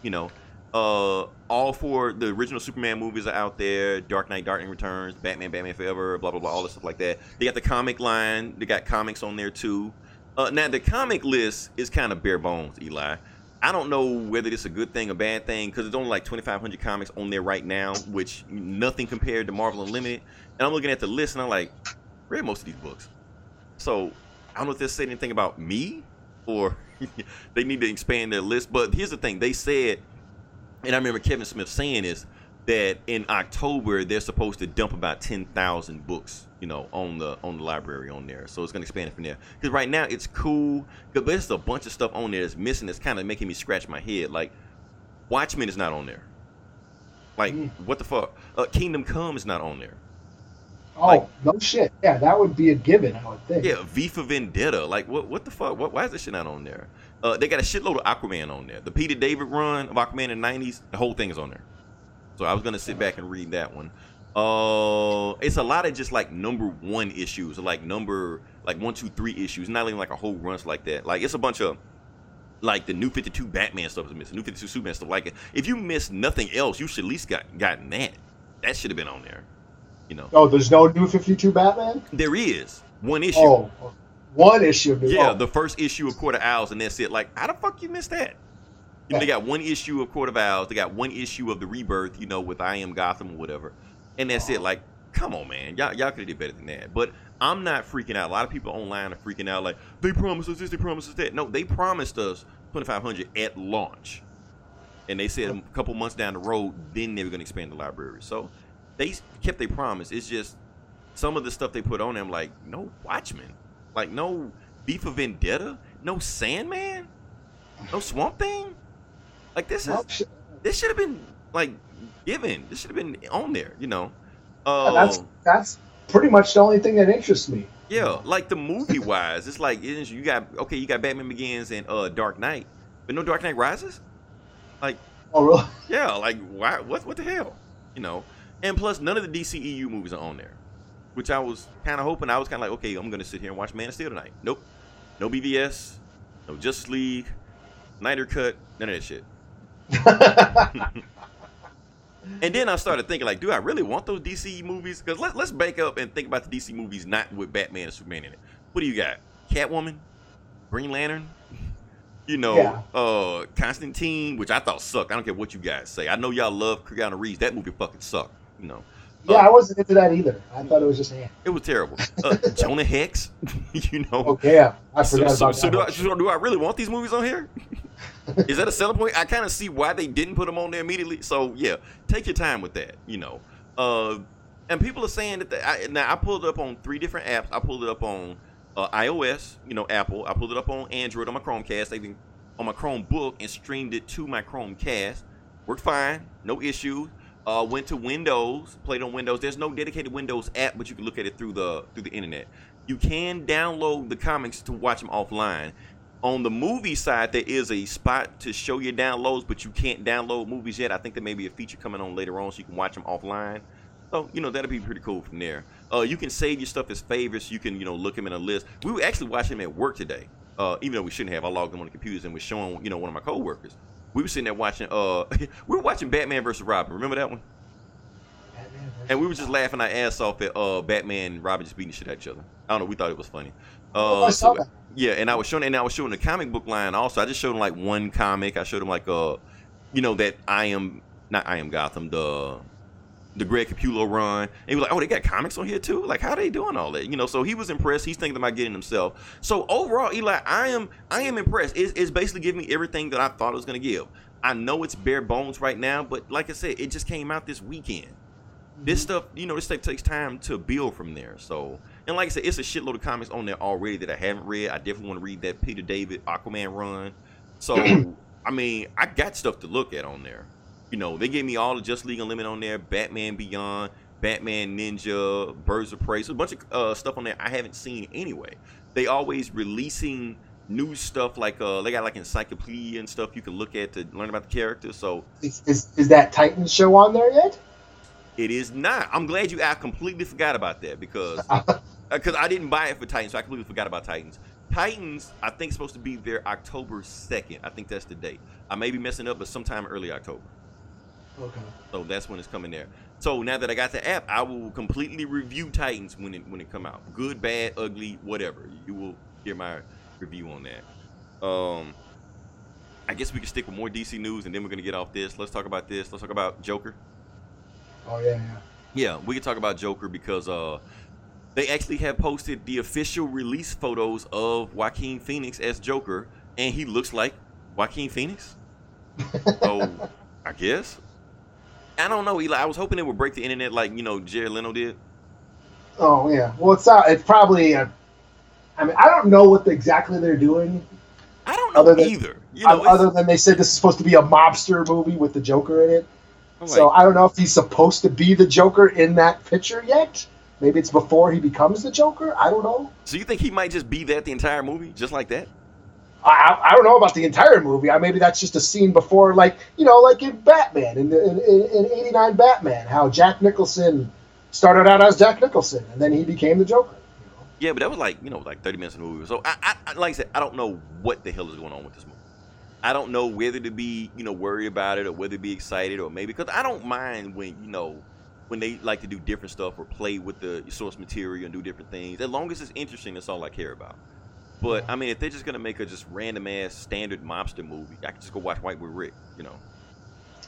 You know, uh, all four the original Superman movies are out there. Dark Knight, Dark Knight Returns, Batman, Batman Forever, blah blah blah, all this stuff like that. They got the comic line. They got comics on there too. Uh, now the comic list is kind of bare bones, Eli. I don't know whether it's a good thing or bad thing because there's only like 2,500 comics on there right now, which nothing compared to Marvel Unlimited. And I'm looking at the list and I'm like, read most of these books. So I don't know if this said anything about me or they need to expand their list. But here's the thing: they said, and I remember Kevin Smith saying this that in October they're supposed to dump about ten thousand books, you know, on the on the library on there. So it's gonna expand it from there. Because right now it's cool, but there's a bunch of stuff on there that's missing. That's kind of making me scratch my head. Like Watchmen is not on there. Like Mm. what the fuck? Uh, Kingdom Come is not on there. Oh Like- no shit! Yeah, that would be a given. I would think. Yeah, V for Vendetta. Like, what what the fuck? What, why is this shit not on there? Uh, they got a shitload of Aquaman on there. The Peter David run of Aquaman in the 90s, the whole thing is on there. So I was going to sit back and read that one. Uh, it's a lot of just like number one issues, like number, like one, two, three issues, not even like a whole runs like that. Like, it's a bunch of, like the new 52 Batman stuff is missing, new 52 Superman stuff. Like, if you missed nothing else, you should at least got gotten that. That should have been on there. You know, Oh, there's no new 52 Batman. there is one issue. Oh, one issue. Of new, Yeah, oh. the first issue of Court of Owls, and that's it. Like, how the fuck you missed that? You know, they got one issue of Court of Owls. They got one issue of the Rebirth. You know, with I Am Gotham or whatever, and that's it. Like, come on, man, y'all y'all could have did better than that. But I'm not freaking out. A lot of people online are freaking out. Like, they promised us this, they promised us that. No, they promised us 2,500 at launch, and they said a couple months down the road, then they were going to expand the library. So they kept their promise. It's just some of the stuff they put on them, like no Watchmen, like no V for Vendetta, no Sandman, no Swamp Thing. Like this is this should have been like given. This should have been on there, you know. Uh, that's that's pretty much the only thing that interests me. yeah, like the movie wise, it's like you got okay, you got Batman Begins and uh Dark Knight, but no Dark Knight Rises. Like Oh, really? yeah, like why? What? What the hell? You know. And plus, none of the DCEU movies are on there, which I was kind of hoping. I was kind of like, okay, I'm gonna sit here and watch Man of Steel tonight. Nope, no BVS, no Justice League, Snyder Cut, none of that shit. And then I started thinking, like, do I really want those DC movies? Because let, let's back up and think about the DC movies not with Batman and Superman in it. What do you got? Catwoman, Green Lantern, you know, Yeah. uh, Constantine, which I thought sucked. I don't care what you guys say. I know y'all love Keanu Reeves. That movie fucking sucked. Know, yeah, I wasn't into that either. I thought it was just eh. it was terrible. Uh, Jonah Hex, you know. Okay, yeah, I forgot so, about so that. do, I, so do I really want these movies on here? Is that a selling point? I kind of see why they didn't put them on there immediately. So yeah, take your time with that. You know, uh, and people are saying that. The, I, now I pulled it up on three different apps. I pulled it up on uh, iOS, you know, Apple. I pulled it up on Android on my Chromecast, even on my Chromebook, and streamed it to my Chromecast. Worked fine, no issues. Uh, went to Windows, played on Windows. There's no dedicated Windows app, but you can look at it through the through the internet. You can download the comics to watch them offline. On the movie side, there is a spot to show your downloads, but you can't download movies yet. I think there may be a feature coming on later on, so you can watch them offline. So you know that'll be pretty cool from there. Uh, you can save your stuff as favorites. You can you know look them in a list. We were actually watching them at work today, uh, even though we shouldn't have. I logged them on the computers and was showing you know one of my coworkers. We were sitting there watching. Uh, we were watching Batman versus Robin. Remember that one? And we were just laughing our ass off at uh, Batman and Robin just beating the shit at each other. I don't know. We thought it was funny. Uh, so- yeah, and I was showing, and I was showing the comic book line also. I just showed him like one comic. I showed him like uh, you know that I am not I am Gotham the the Greg Capullo run. And he was like, oh, they got comics on here too. Like, how they doing all that? You know, so he was impressed. He's thinking about getting himself. So overall, Eli, I am I am impressed. It's, it's basically giving me everything that I thought it was gonna give. I know it's bare bones right now, but like I said, it just came out this weekend this mm-hmm. stuff, you know, this stuff takes time to build from there. So, and like I said, it's a shitload of comics on there already that I haven't read. I definitely want to read that Peter David Aquaman run. So, I mean, I got stuff to look at on there. You know, they gave me all the Just League Unlimited on there, Batman Beyond, Batman Ninja, Birds of Prey, so a bunch of uh, stuff on there I haven't seen anyway. They always releasing new stuff like uh they got like encyclopedia and stuff you can look at to learn about the characters. So Is, is, is that Titans show on there yet? it is not. I'm glad you. I completely forgot about that because because I didn't buy it for Titans, so I completely forgot about Titans. Titans, I think, supposed to be there October second. I think that's the date. I may be messing up, but sometime early October. Okay. So that's when it's coming there. So now that I got the app, I will completely review Titans when it when it come out. Good, bad, ugly, whatever. You will hear my review on that. Um, I guess we can stick with more DC news, and then we're gonna get off this. Let's talk about this. Let's talk about Joker. Oh yeah, yeah. Yeah, we can talk about Joker because uh, they actually have posted the official release photos of Joaquin Phoenix as Joker, and he looks like Joaquin Phoenix. So, I guess. I don't know, Eli. I was hoping it would break the internet like you know Jared Leto did. Oh yeah. Well, it's not. It's probably. A, I mean, I don't know what exactly they're doing. I don't know Other than- either. You um, know, o- other than they said this is supposed to be a mobster movie with the Joker in it. it's So I don't know if he's supposed to be the Joker in that picture yet. Maybe it's before he becomes the Joker. I don't know. so you think he might just be that the entire movie, just like that? I, I- don't know about the entire movie. I maybe that's just a scene before, like you know, like in Batman in in, in, in '89 Batman, how Jack Nicholson started out as Jack Nicholson and then he became the Joker. you know? Yeah, but that was like you know like thirty minutes of the movie. So I, I like I said, I don't know what the hell is going on with this movie. I don't know whether to be you know worried about it or whether to be excited or maybe because I don't mind when you know when they like to do different stuff or play with the source material and do different things. As long as it's interesting, that's all I care about. But I mean, if they're just gonna make a just random ass standard mobster movie, I can just go watch White with Rick. You know,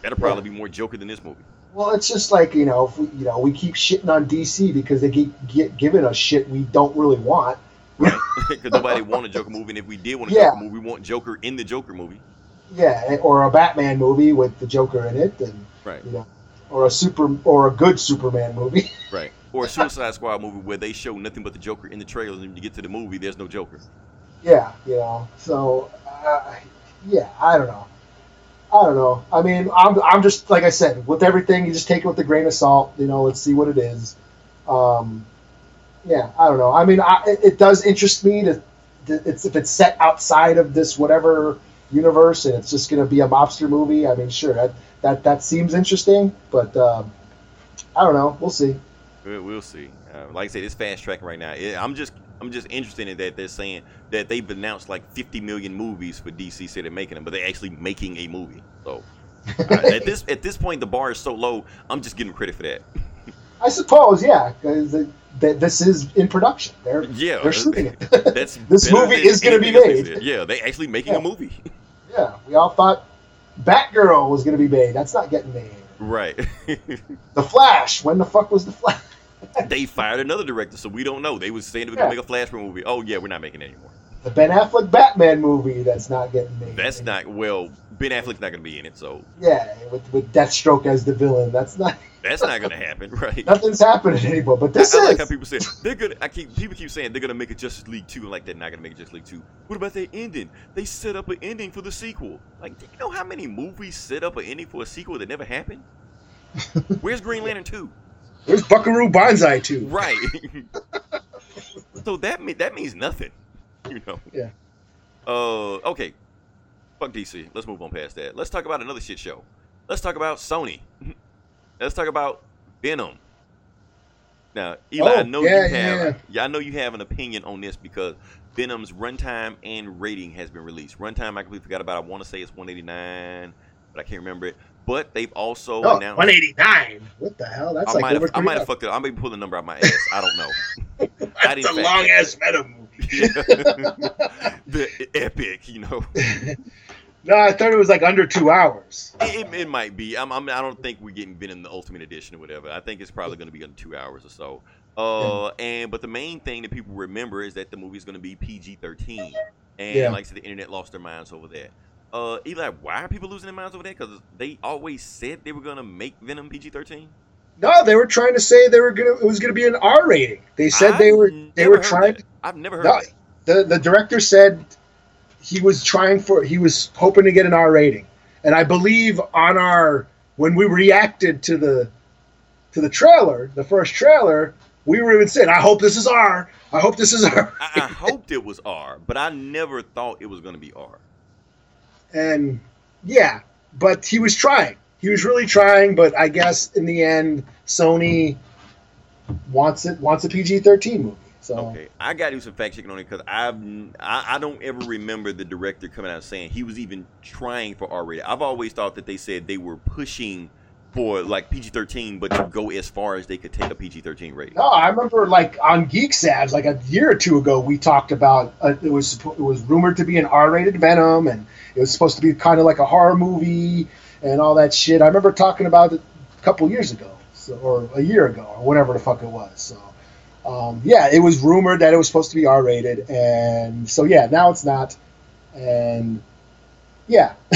that'll probably be more Joker than this movie. Well, it's just like you know, if we, you know, we keep shitting on DC because they keep get, giving us shit we don't really want. Because nobody want a Joker movie, and if we did want a Yeah. Joker movie, we want Joker in the Joker movie. Yeah, eh, or a Batman movie with the Joker in it, and Right. you know, or a super or a good Superman movie. Right. Or a Suicide Squad movie where they show nothing but the Joker in the trailer, and when you get to the movie, there's no Joker. yeah, you know. So, uh, yeah, I don't know. I don't know. I mean, I'm I'm just like I said with everything, you just take it with a grain of salt. You know, let's see what it is. Um, yeah, I don't know. I mean, I, it, it does interest me to, to it's if it's set outside of this whatever universe and it's just going to be a mobster movie. I mean, sure, that that, that seems interesting, but um, I don't know. We'll see. We'll, we'll see. Uh, like I said, it's fast tracking right now. It, I'm just I'm just interested in that they're saying that they've announced like 50 million movies for DC, say they're making them, but they're actually making a movie. So uh, at this at this point, the bar is so low. I'm just getting credit for that. I suppose, yeah, because this is in production. They're Yeah, they're shooting it. That's This movie is gonna be anything else they made. Yeah, they actually making Yeah. a movie. yeah, we all thought Batgirl was going to be made. That's not getting made. right. The Flash. When the fuck was the Flash? They fired another director, so we don't know. They was saying they were gonna make a Flashpoint movie. Oh yeah, we're not making it anymore. The Ben Affleck Batman movie. That's not getting made. That's not well. Ben Affleck's not gonna be in it, so Yeah, with with Deathstroke as the villain. That's not. that's not gonna happen, right? Nothing's happening anymore. But this I, I is. like how people say they're gonna. I keep people keep saying they're gonna make a Justice League two, and like they're not gonna make a Justice League two. What about their ending? They set up an ending for the sequel. Like, do you know how many movies set up an ending for a sequel that never happened? Where's Green Lantern two? There's Buckaroo Banzai too. Right. so that mean, that means nothing, you know. Yeah. Uh. Okay. Fuck DC. Let's move on past that. Let's talk about another shit show. Let's talk about Sony. Let's talk about Venom. Now, Eli, I Oh, know yeah, you have. yeah. Yeah, I know you have an opinion on this because Venom's runtime and rating has been released. Runtime, I completely forgot about. I want to say it's 189, but I can't remember it. But they've also Oh, announced. 189. What the hell? That's I like might over have, I might have fucked it. I may pull the number out my ass. I don't know. That's a long ass Venom movie. the epic, you know. No, I thought it was like under two hours. It, it, might be. I'm, I'm, I don't think we're getting Venom the Ultimate Edition or whatever. I think it's probably going to be under two hours or so. Uh, and but the main thing that people remember is that the movie is going to be PG-13, and Yeah. like I said, the internet lost their minds over that. Uh, Eli, why are people losing their minds over that? Because they always said they were going to make Venom PG-13. No, they were trying to say they were gonna. It was gonna be an R rating. They said they I've were. They were trying. I've never heard No, the the director said he was trying for he was hoping to get an R rating, and I believe on our when we reacted to the to the trailer, the first trailer, we were even saying, "I hope this is R. I hope this is R." I, I hoped it was R, but I never thought it was going to be R. and yeah, but he was trying. He was really trying, but I guess in the end, Sony wants it wants a PG thirteen movie. So Okay, I got to do some fact checking on it because I've I, I don't ever remember the director coming out saying he was even trying for R rated. I've always thought that they said they were pushing for like PG thirteen, but to go as far as they could take a PG thirteen rating. No, I remember like on Geek like a year or two ago, we talked about uh, it was it was rumored to be an R-rated Venom, and it was supposed to be kind of like a horror movie and all that shit. I remember talking about it a couple years ago, so, or a year ago, or whatever the fuck it was. So, um, yeah, it was rumored that it was supposed to be R-rated, and so yeah, now it's not, and yeah.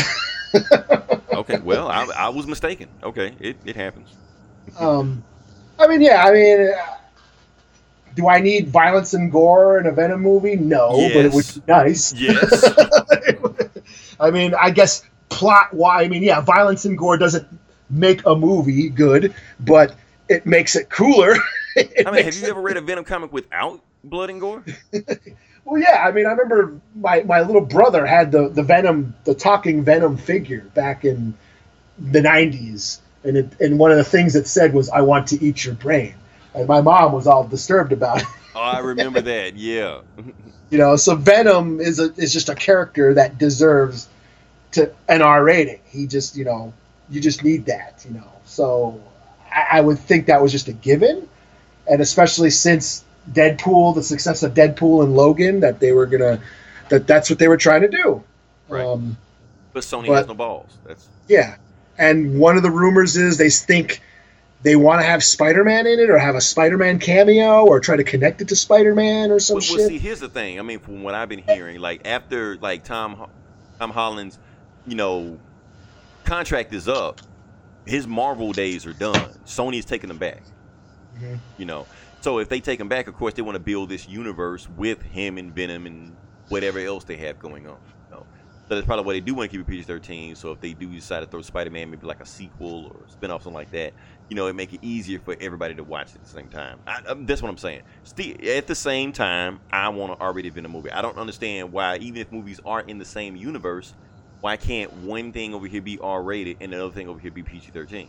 Okay, well I, I was mistaken. Okay, it, it happens. Um, I mean, yeah, I mean, uh, do I need violence and gore in a Venom movie? No, but it would be nice. Yes. I mean, I guess plot why. I mean, yeah, violence and gore doesn't make a movie good, but it makes it cooler. It I mean, have you it- ever read a Venom comic without blood and gore? Well, yeah, I mean, I remember my, my little brother had the, the Venom, the talking Venom figure back in the 90s. And, it, and one of the things it said was, I want to eat your brain. And my mom was all disturbed about it. Oh, I remember that. Yeah. You know, so Venom is a, is just a character that deserves to an R rating. He just, you know, you just need that, you know. So I, I would think that was just a given, and especially since Deadpool, the success of Deadpool and Logan, that they were gonna, that that's what they were trying to do. Right. Um, But Sony But- has no balls. That's yeah, and one of the rumors is they think they want to have Spider-Man in it, or have a Spider-Man cameo, or try to connect it to Spider-Man, or some well, shit. well, see, here's the thing. I mean, from what I've been hearing, like after like Tom Tom Holland's, you know, contract is up, his Marvel days are done. Sony's taking them back. Mhm. You know, so if they take him back, of course they want to build this universe with him and Venom and whatever else they have going on. So that's probably why they do want to keep it PG-13. So if they do decide to throw Spider-Man, maybe like a sequel or a spin-off, something like that, you know, it make it easier for everybody to watch at the same time. I, I, that's what I'm saying. At the same time, I want an R-rated Venom movie. I don't understand why, even if movies aren't in the same universe, why can't one thing over here be R-rated and another thing over here be PG-13?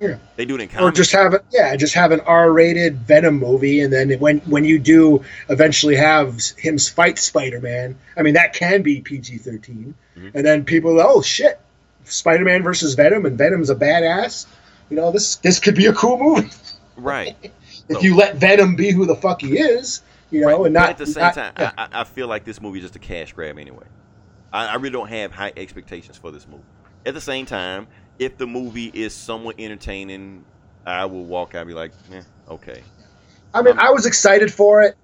Yeah. They do it in or just have it yeah just have an r-rated venom movie and then when when you do eventually have him fight spider-man i mean that can be pg-13 Mhm. and then people oh shit spider-man versus venom and venom's a badass you know this this could be a cool movie right. if you let venom be who the fuck he is you know Right, and but not at the same not- time, yeah. I, I I feel like this movie is just a cash grab anyway. I, I really don't have high expectations for this movie. At the same time, if the movie is somewhat entertaining, I will walk out and be like, eh, okay. I mean, I was excited for it,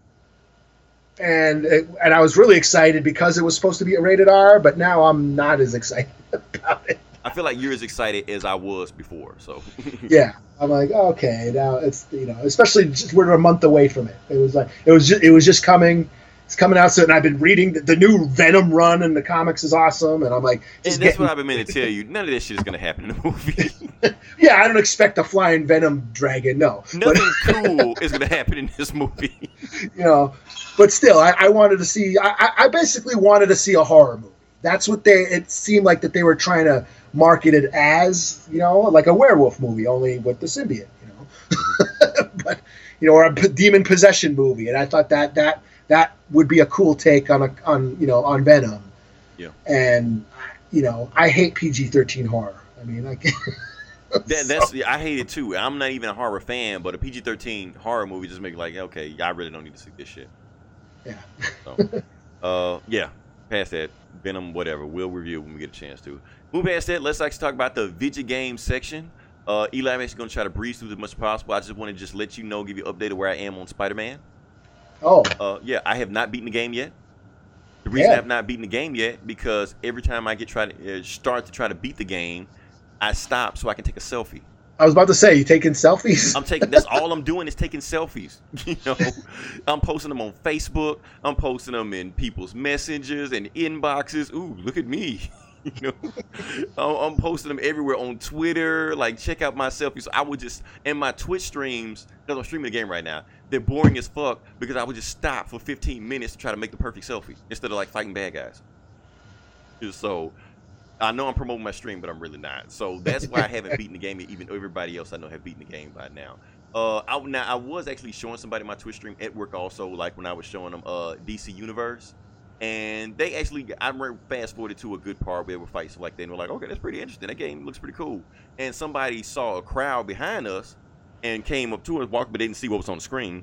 and it, and I was really excited because it was supposed to be a rated R. But now I'm not as excited about it. I feel like you're as excited as I was before. So Yeah, I'm like, okay, now it's you know, especially just, we're a month away from it. It was like it was just, it was just coming. It's coming out soon. And I've been reading the, the new Venom run in the comics is awesome, and I'm like, and that's getting, what I've been meaning to tell you. None of this shit is gonna happen in the movie. yeah, I don't expect a flying Venom dragon, no, but Nothing cool is gonna happen in this movie. you know, but still, I, I wanted to see. I, I- I basically wanted to see a horror movie. That's what they. It seemed like that they were trying to market it as, you know, like a werewolf movie, only with the symbiote, you know. but you know, or a demon possession movie, and I thought that that that would be a cool take on a on you know on Venom. Yeah. And you know, I hate PG thirteen horror. I mean, I. That, that's I hate it too. I'm not even a horror fan, but a PG-13 horror movie just make like, okay, I really don't need to see this shit. Yeah. So, uh, yeah. Past that, Venom, whatever. We'll review when we get a chance to. Move past that. Let's actually talk about the video game section. Uh, Eli, I'm actually going to try to breeze through as much as possible. I just want to just let you know, give you an update of where I am on Spider-Man. Oh, Uh, yeah, I have not beaten the game yet. The reason Yeah. I have not beaten the game yet because every time I get try to uh, start to try to beat the game, I stop so I can take a selfie. I was about to say, you taking selfies? I'm taking that's all I'm doing is taking selfies. You know, I'm posting them on Facebook. I'm posting them in people's messengers and inboxes. Ooh, look at me. You know, I'm I'm posting them everywhere on Twitter. Like, check out my selfies. So I would just in my Twitch streams because I'm streaming the game right now. They're boring as fuck because I would just stop for 15 minutes to try to make the perfect selfie instead of like fighting bad guys. So I know I'm promoting my stream, but I'm really not. So that's why I haven't beaten the game. Even everybody else I know have beaten the game by now. Uh, I, now I was actually showing somebody my Twitch stream at work also, like when I was showing them uh DC Universe, and they actually I remember fast forwarded to a good part where we were fighting stuff like that, and we're like, okay, that's pretty interesting. That game looks pretty cool. And somebody saw a crowd behind us and came up to us, walked, but didn't see what was on the screen,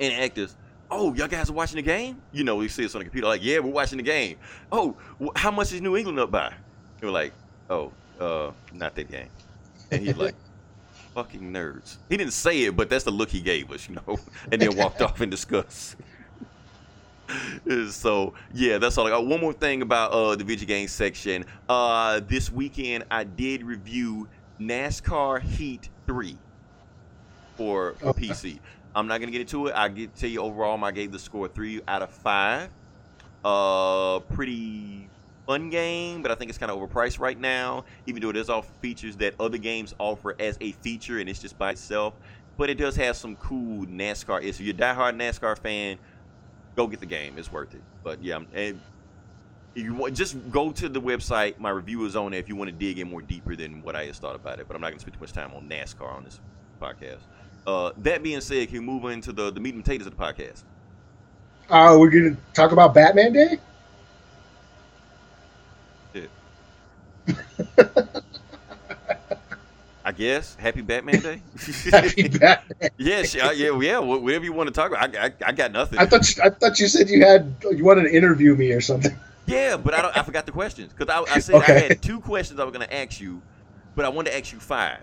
and us. Oh, y'all guys are watching the game? You know, we see us on the computer, like, yeah, we're watching the game. Oh, wh- how much is New England up by? And we're like, oh, uh, not that game. And he's like, fucking nerds. He didn't say it, but that's the look he gave us, you know, and then walked off in disgust. so yeah, that's all I got. One more thing about uh the video game section. Uh this weekend I did review NASCAR Heat 3 for, for Okay. PC. I'm not gonna get into it. I get tell you overall I gave the score three out of five. Uh pretty fun game, but I think it's kind of overpriced right now, even though it does offer features that other games offer as a feature and it's just by itself. But it does have some cool NASCAR. If you're a diehard NASCAR fan, go get the game. It's worth it. But yeah, and if you want, just go to the website. My review is on there if you want to dig in more deeper than what I just thought about it. But I'm not going to spend too much time on NASCAR on this podcast. Uh, that being said, can we move into the the meat and potatoes of the podcast? Uh, we're gonna talk about Batman Day. Yeah. I guess Happy Batman Day. Happy Batman. yeah, sh- uh, yeah, yeah. Whatever you want to talk about. I, I, I got nothing. I thought you, I thought you said you had you wanted to interview me or something. Yeah, but I don't. I forgot the questions because I, I said I had two questions I was going to ask you, but I wanted to ask you five.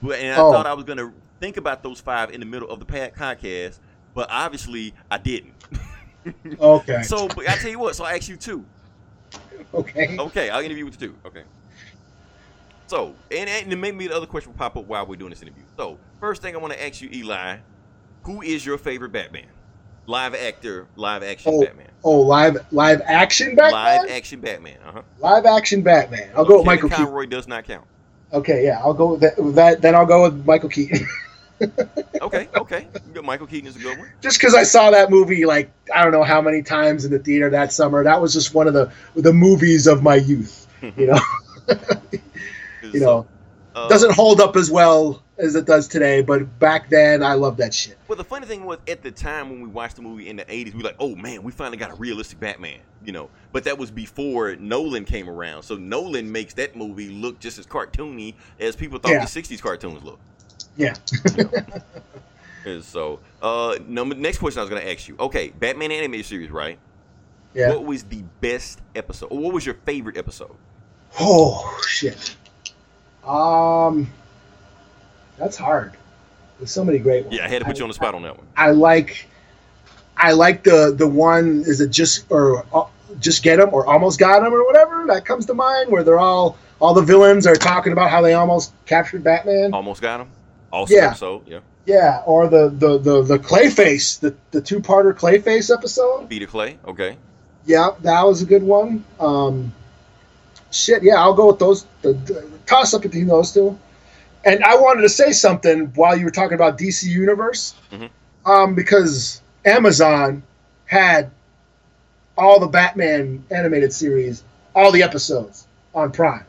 But and I Oh. thought I was going to think about those five in the middle of the podcast, but obviously I didn't. Okay. So, but I tell you what. So I asked you two. okay. Okay, I'll interview with you two. Okay. So, and, and maybe the other question will pop up while we're doing this interview. So, first thing I want to ask you, Eli, who is your favorite Batman? Live actor, live action Oh, Batman. Oh, live live action Batman. Live action Batman. Uh huh. Live action Batman. I'll go with Michael Keaton. Conroy does not count. Okay, yeah, I'll go with that, with that. Then I'll go with Michael Keaton. Okay, okay. Michael Keaton is a good one. just because I saw that movie like I don't know how many times in the theater that summer. That was just one of the the movies of my youth. You know, you know, uh, doesn't hold up as well as it does today, but back then I loved that shit. Well, the funny thing was, at the time when we watched the movie in the '80s, we were like, "Oh man, we finally got a realistic Batman," you know. But that was before Nolan came around, so Nolan makes that movie look just as cartoony as people thought Yeah. the '60s cartoons looked. Yeah. And so, uh, number next question I was going to ask you. Okay, Batman animated series, right? Yeah. What was the best episode? Or what was your favorite episode? Oh shit. Um, that's hard. There's so many great ones. Yeah, I had to put you on the spot on that one. I like, I like the the one. Is it just or uh, just get them or almost got them or whatever that comes to mind where they're all all the villains are talking about how they almost captured Batman. Almost got him. Yeah. episode. Yeah. Yeah, or the the the the Clayface, the the two parter Clayface episode. Feat of Clay. Okay. Yeah, that was a good one. Um, shit, yeah, I'll go with those. The, the toss up between those two. And I wanted to say something while you were talking about DC Universe, Mhm. um, because Amazon had all the Batman animated series, all the episodes on Prime.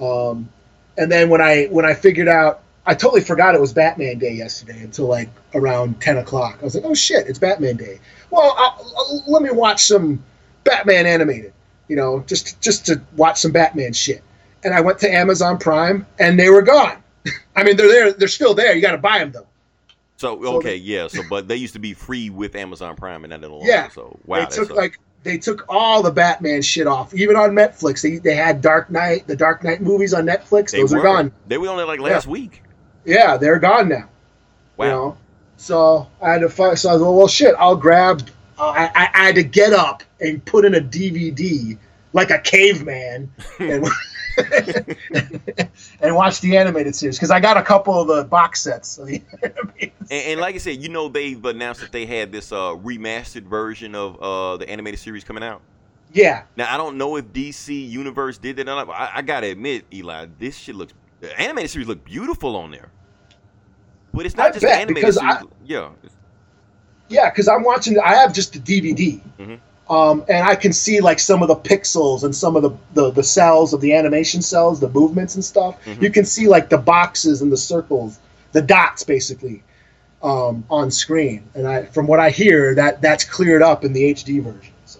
Um, and then when I when I figured out, I totally forgot it was Batman Day yesterday until like around ten o'clock. I was like, oh shit, it's Batman Day. Well, I'll, I'll- let me watch some Batman animated, you know, just just to watch some Batman shit. And I went to Amazon Prime, and they were gone. I mean, they're there, they're still there. You got to buy them though. So okay, yeah. So but they used to be free with Amazon Prime, and no longer. Yeah. So wow, they took like they took all the Batman shit off, even on Netflix. They they had Dark Knight, the Dark Knight movies on Netflix. they Those were are gone. They were only like last week. Yeah, they're gone now. Wow. You know, so I had to find. So I was well, well, shit. I'll grab. Uh, I, I I had to get up and put in a DVD like a caveman and and watch the animated series because I got a couple of the box sets. Of the And, and like I said, you know they've announced that they had this uh, remastered version of uh, the animated series coming out. yeah, Now I don't know if DC Universe did that or not. But I, I gotta admit, Eli, this shit looks the animated series look beautiful on there. But it's not I just bet, animated because series. I- yeah, yeah, because I'm watching. I have just the DVD, Mhm. um, and I can see like some of the pixels and some of the the, the cells of the animation cells, the movements and stuff. Mhm. You can see like the boxes and the circles, the dots basically um, on screen. And I, from what I hear, that that's cleared up in the HD version. So.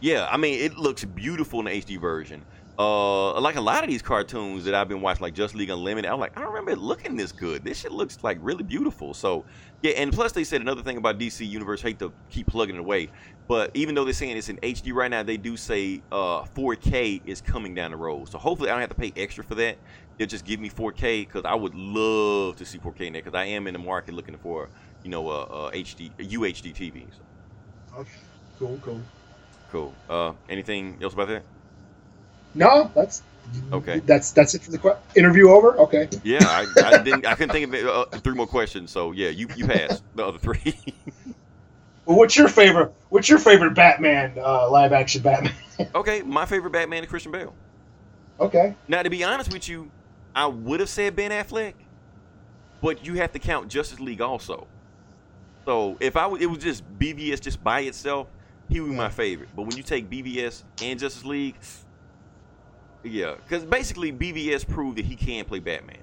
yeah. I mean, it looks beautiful in the HD version. Uh, like a lot of these cartoons that I've been watching, like Justice League Unlimited, I'm like, I don't remember it looking this good. This shit looks like really beautiful. So, yeah, and plus they said another thing about DC Universe. Hate to keep plugging it away, but even though they're saying it's in HD right now, they do say uh 4K is coming down the road. So hopefully I don't have to pay extra for that. They'll just give me 4K because I would love to see 4K in there because I am in the market looking for you know uh, uh HD UHD TV. So, Okay. Cool. Cool. cool. Uh, anything else about that? No, that's Okay. That's that's it for the que- interview. Over. Okay. Yeah, I, I didn't. I couldn't think of it, uh, three more questions. So yeah, you you passed the other three. Well, what's your favorite? What's your favorite Batman uh, live action Batman? okay, my favorite Batman is Christian Bale. okay. Now, to be honest with you, I would have said Ben Affleck, but you have to count Justice League also. So if I w- it was just BVS just by itself, he would be my favorite. But when you take BVS and Justice League, yeah, because basically BVS proved that he can play Batman.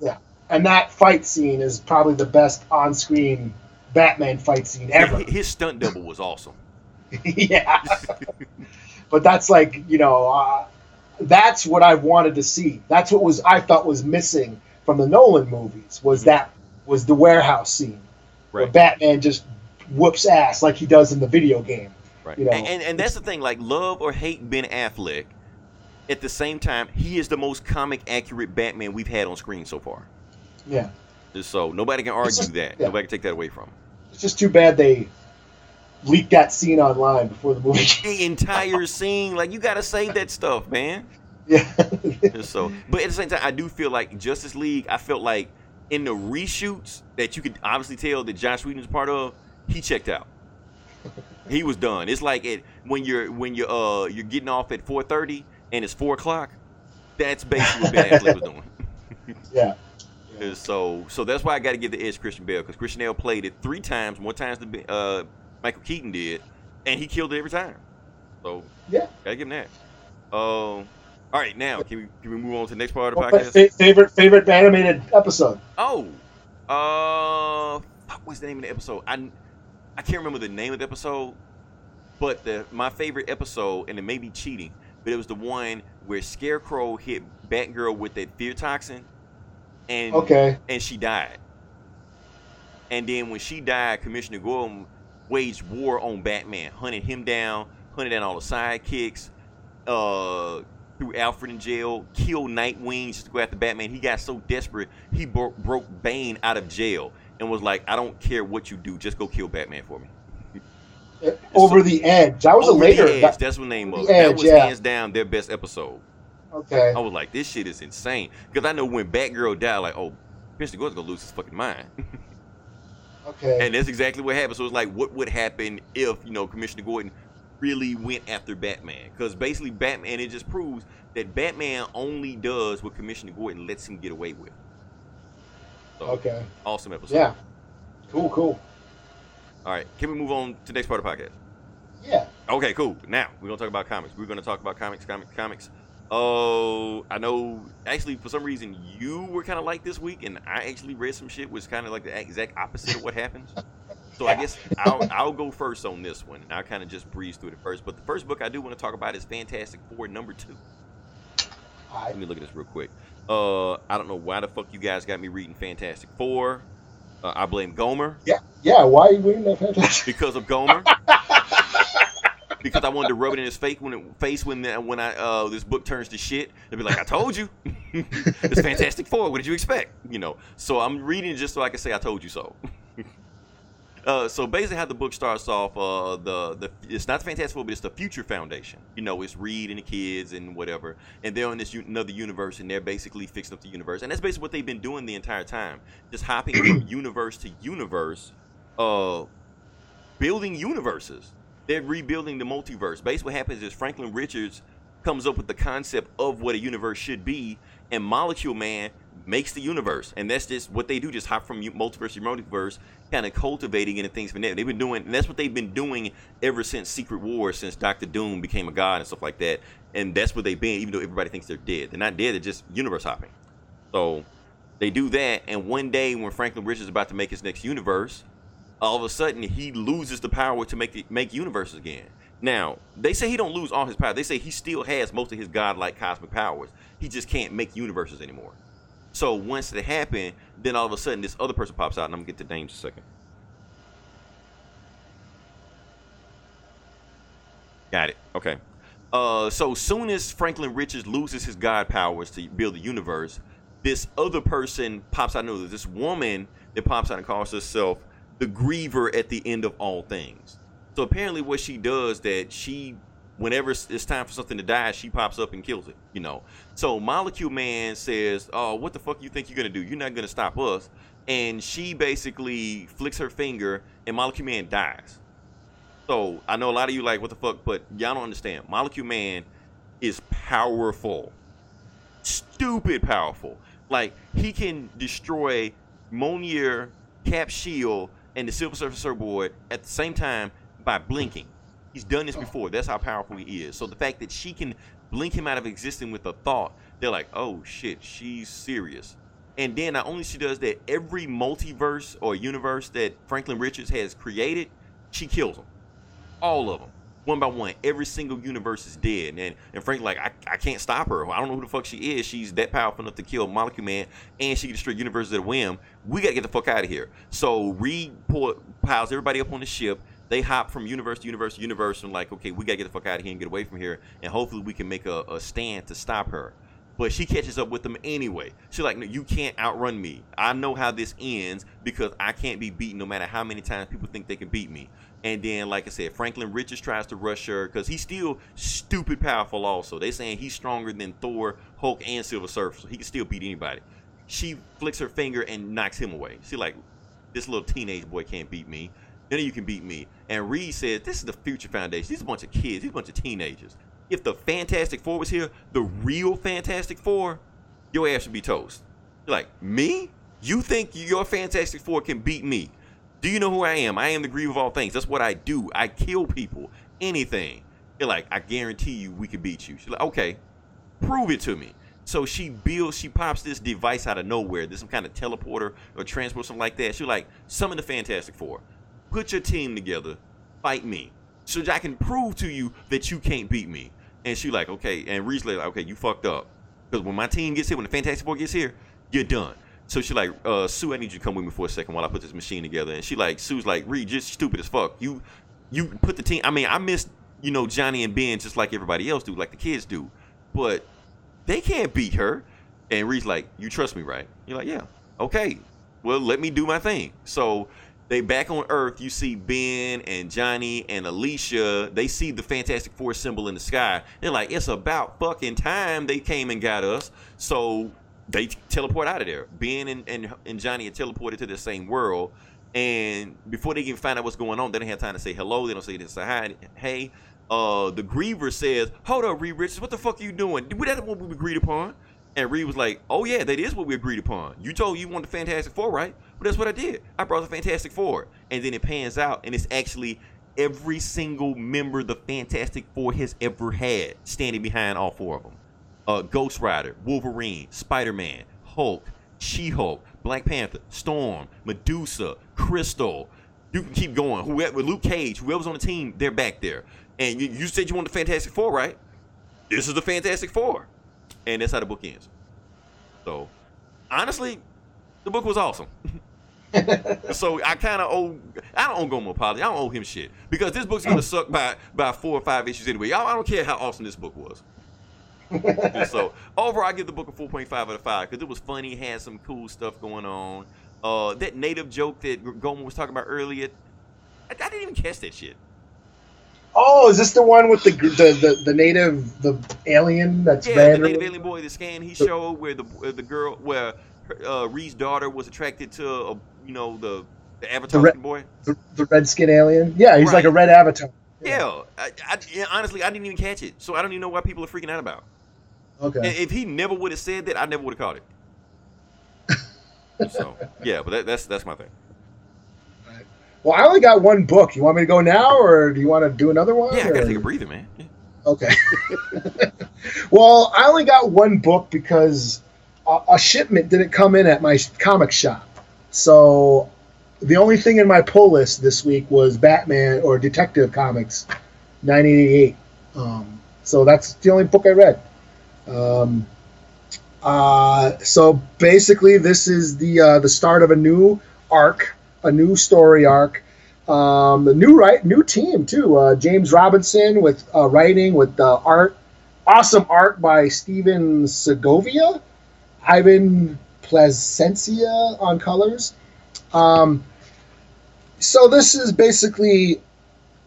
Yeah, and that fight scene is probably the best on-screen Batman fight scene ever. His stunt double was awesome. yeah. but that's like you know, uh, that's what I wanted to see. That's what was I thought was missing from the Nolan movies was Mhm. that was the warehouse scene where Batman just whoops ass like he does in the video game. Right. You know, and, and and that's the thing, like love or hate Ben Affleck, at the same time, he is the most comic accurate Batman we've had on screen so far. Yeah. So nobody can argue just- that. yeah. Nobody can take that away from him. It's just too bad they leaked that scene online before the movie. The entire scene, like you gotta save that stuff, man. yeah. So but at the same time, I do feel like Justice League, I felt like in the reshoots that you could obviously tell that Joss Whedon was part of, he checked out. He was done. It's like it when you're when you're uh you're getting off at four thirty and it's four o'clock. That's basically what Ben Affleck was doing. yeah. So so that's why I got to give the edge to Christian Bale because Christian Bale played it three times, more times than uh, Michael Keaton did, and he killed it every time. So Yeah. gotta give him that. Um, all right, now can we can we move on to the next part of the What- podcast? favorite favorite animated episode. Oh, uh, fuck, what's the name of the episode? I I can't remember the name of the episode, but the my favorite episode, and it may be cheating, but it was the one where Scarecrow hit Batgirl with that fear toxin, and Okay. and she died. And then when she died, Commissioner Gordon waged war on Batman, hunted him down, hunted down all the sidekicks, uh, threw Alfred in jail, killed Nightwing just to go after Batman. He got so desperate, he bro- broke Bane out of jail and was like, I don't care what you do, just go kill Batman for me. Over the Edge. That was a later. Edge, that- that's the name of it. The That was yeah. hands down their best episode. okay. I was like, this shit is insane. Because I know when Batgirl died, like, oh, Commissioner Gordon's gonna lose his fucking mind. Okay. And that's exactly what happened. So it's like, what would happen if you know Commissioner Gordon really went after Batman? Because basically, Batman it just proves that Batman only does what Commissioner Gordon lets him get away with. So, okay. awesome episode. Yeah. Cool. Cool. All right, can we move on to the next part of the podcast? Yeah. Okay, cool. Now we're gonna talk about comics. We're gonna talk about comics, comics, comics. Oh, I know. Actually, for some reason, you were kind of like this week, and I actually read some shit was kind of like the exact opposite of what happens. So I guess I'll I'll go first on this one, and I'll kind of just breeze through it first. But the first book I do want to talk about is Fantastic Four number two. I, Let me look at this real quick. Uh, I don't know why the fuck you guys got me reading Fantastic Four. Uh, I blame Gomer. yeah. Yeah. Why are you reading that fantastic? because of Gomer. because I wanted to rub it in his face when it, face when when I uh, this book turns to shit. They'd be like, "I told you, it's Fantastic Four. What did you expect?" You know. So I'm reading it just so I can say, "I told you so." Uh, so basically, how the book starts off, uh, the the it's not the Fantastic Four, but it's the Future Foundation. You know, it's Reed and the kids and whatever, and they're in this u- another universe, and they're basically fixing up the universe, and that's basically what they've been doing the entire time, just hopping from universe to universe, uh, building universes. They're rebuilding the multiverse. Basically, what happens is Franklin Richards comes up with the concept of what a universe should be, and Molecule Man makes the universe, and that's just what they do. Just hop from multiverse to multiverse, kind of cultivating it and things from there. They've been doing, and that's what they've been doing ever since Secret Wars, since Doctor Doom became a god and stuff like that. And that's what they've been, even though everybody thinks they're dead. They're not dead. They're just universe hopping. So they do that, and one day when Franklin Richards is about to make his next universe, all of a sudden he loses the power to make the, make universes again. Now they say he don't lose all his power. They say he still has most of his godlike cosmic powers. He just can't make universes anymore. So once it happened, then all of a sudden this other person pops out, and I'm gonna get to names in a second. Got it. Okay. Uh, so soon as Franklin Richards loses his god powers to build the universe, this other person pops out. No, this woman that pops out and calls herself the Griever at the end of all things. So apparently, what she does that she, whenever it's time for something to die, she pops up and kills it. You know. So Molecule Man says, "Oh, what the fuck you think you're gonna do? You're not gonna stop us." And she basically flicks her finger, and Molecule Man dies. So I know a lot of you like, what the fuck? But y'all don't understand. Molecule Man is powerful, stupid powerful. Like he can destroy Mjolnir, Cap Shield, and the Silver Surfer Board at the same time by blinking. He's done this before. That's how powerful he is. So the fact that she can blink him out of existence with a thought, they're like, oh shit, she's serious. And then not only she does that, every multiverse or universe that Franklin Richards has created, she kills them. All of them. One by one. Every single universe is dead. And and Frank like, I, I can't stop her. I don't know who the fuck she is. She's that powerful enough to kill Molecule Man and she can destroy universes at a whim. We gotta get the fuck out of here. So Reed pull, piles everybody up on the ship. They hop from universe to universe to universe and like, okay, we gotta get the fuck out of here and get away from here. And hopefully we can make a, a stand to stop her. But she catches up with them anyway. She's like, no, you can't outrun me. I know how this ends because I can't be beaten no matter how many times people think they can beat me. And then, like I said, Franklin Richards tries to rush her because he's still stupid powerful. Also, they saying he's stronger than Thor, Hulk, and Silver Surfer, so he can still beat anybody. She flicks her finger and knocks him away. She like, this little teenage boy can't beat me. None of you can beat me. And Reed says, this is the Future Foundation. These are a bunch of kids. These are a bunch of teenagers. If the Fantastic Four was here, the real Fantastic Four, your ass would be toast. You're like, me? You think your Fantastic Four can beat me? Do you know who I am? I am the grieve of all things. That's what I do. I kill people. Anything. You're like, I guarantee you we could beat you. She's like, okay, prove it to me. So she builds, she pops this device out of nowhere. There's some kind of teleporter or transport, something like that. She's like, summon the Fantastic Four. Put your team together. Fight me. So I can prove to you that you can't beat me. And she like, okay. And Reed's like, okay, you fucked up. Because when my team gets here, when the Fantastic Four gets here, you're done. So she like, uh, Sue, I need you to come with me for a second while I put this machine together. And she like, Sue's like, Reed, just stupid as fuck. You, you put the team. I mean, I miss, you know, Johnny and Ben just like everybody else do, like the kids do, but they can't beat her. And Reed's like, you trust me, right? You're like, yeah, okay. Well, let me do my thing. So they back on Earth. You see Ben and Johnny and Alicia. They see the Fantastic Four symbol in the sky. They're like, it's about fucking time they came and got us. So they teleport out of there. Ben and, and, and Johnny are teleported to the same world. And before they even find out what's going on, they don't have time to say hello. They don't say this, hi. Hey, uh, the Griever says, "Hold up, Reed Richards, what the fuck are you doing? That's what we agreed upon." And Reed was like, "Oh yeah, that is what we agreed upon. You told you wanted the Fantastic Four, right? But that's what I did. I brought the Fantastic Four, And then it pans out, and it's actually every single member the Fantastic Four has ever had standing behind all four of them uh, Ghost Rider, Wolverine, Spider Man, Hulk, She Hulk, Black Panther, Storm, Medusa, Crystal. You can keep going. Whoever, Luke Cage, whoever's on the team, they're back there. And you, you said you want the Fantastic Four, right? This is the Fantastic Four. And that's how the book ends. So, honestly, the book was awesome. so I kind of owe I don't owe Gomo apology. I don't owe him shit because this book's gonna suck by by four or five issues anyway. I, I don't care how awesome this book was. So overall, I give the book a 4.5 out of 5 because it was funny, had some cool stuff going on. Uh, that native joke that Gomer was talking about earlier, I, I didn't even catch that shit. Oh, is this the one with the the the, the native the alien that's Yeah, red? the native alien boy, the scan he showed where the where the girl, where uh, Reed's daughter was attracted to, uh, you know, the the Avatar red- boy. the, the red skin alien. Yeah, he's like a red avatar. Yeah, I, I, yeah, honestly, I didn't even catch it, so I don't even know why people are freaking out about. Okay. And if he never would have said that, I never would have caught it. so yeah, but that, that's that's my thing. Well, I only got one book. You want me to go now, or do you want to do another one? Yeah, I gotta take a breather, man. Yeah. Okay. well, I only got one book because a, a shipment didn't come in at my comic shop. So the only thing in my pull list this week was Batman or Detective Comics 1988. Um, so that's the only book I read. Um, uh, so basically, this is the uh, the start of a new arc, a new story arc. Um, the new right, new team too. Uh, James Robinson with uh, writing, with art, awesome art by Stephen Segovia, Ivan Placencia on colors. Um, so this is basically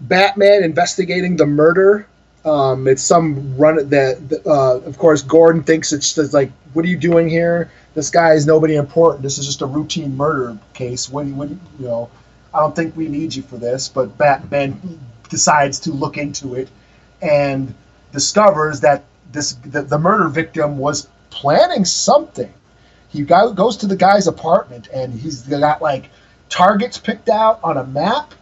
Batman investigating the murder. Um, it's some run that, uh, of course, Gordon thinks it's just like, what are you doing here? This guy is nobody important. This is just a routine murder case. What, you you know? I don't think we need you for this. But Batman decides to look into it and discovers that this the, the murder victim was planning something. He go- goes to the guy's apartment and he's got like targets picked out on a map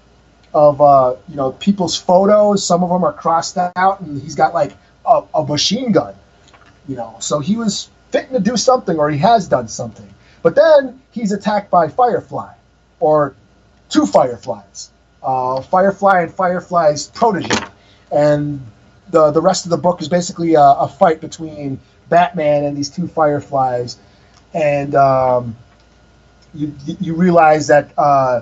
of uh, you know people's photos. Some of them are crossed out, and he's got like a, a machine gun. You know, so he was fitting to do something, or he has done something. But then he's attacked by Firefly, or two Fireflies, uh, Firefly and Firefly's protege, and the the rest of the book is basically a, a fight between Batman and these two Fireflies, and um, you you realize that. Uh,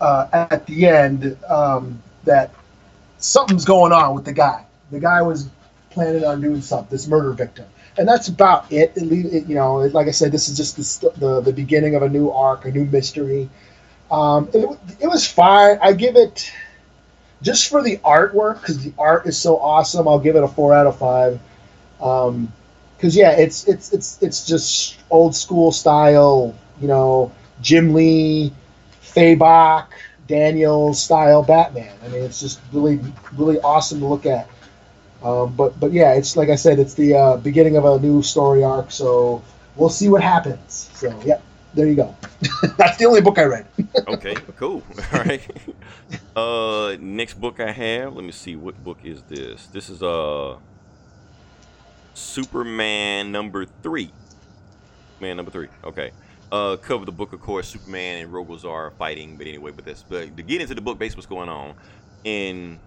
uh, at the end um, that something's going on with the guy. The guy was planning on doing something. This murder victim, and that's about it. It, it you know, like I said, this is just the, the the beginning of a new arc, a new mystery. Um, it, it was fine. I give it just for the artwork because the art is so awesome. I'll give it a four out of five. Um, because yeah, it's it's it's it's just old school style. You know, Jim Lee, Fabok, Daniel style Batman. I mean, it's just really, really awesome to look at. Um, but, but yeah, it's like I said, it's the uh, beginning of a new story arc. So we'll see what happens. So yeah, there you go. That's the only book I read. Okay, cool. All right. Uh, next book I have. Let me see. What book is this? This is uh Superman number three. Man number three. Okay. Uh, cover the book, of course. Superman and Rogol Zaar are fighting, but anyway, but this. But to get into the book, basically what's going on in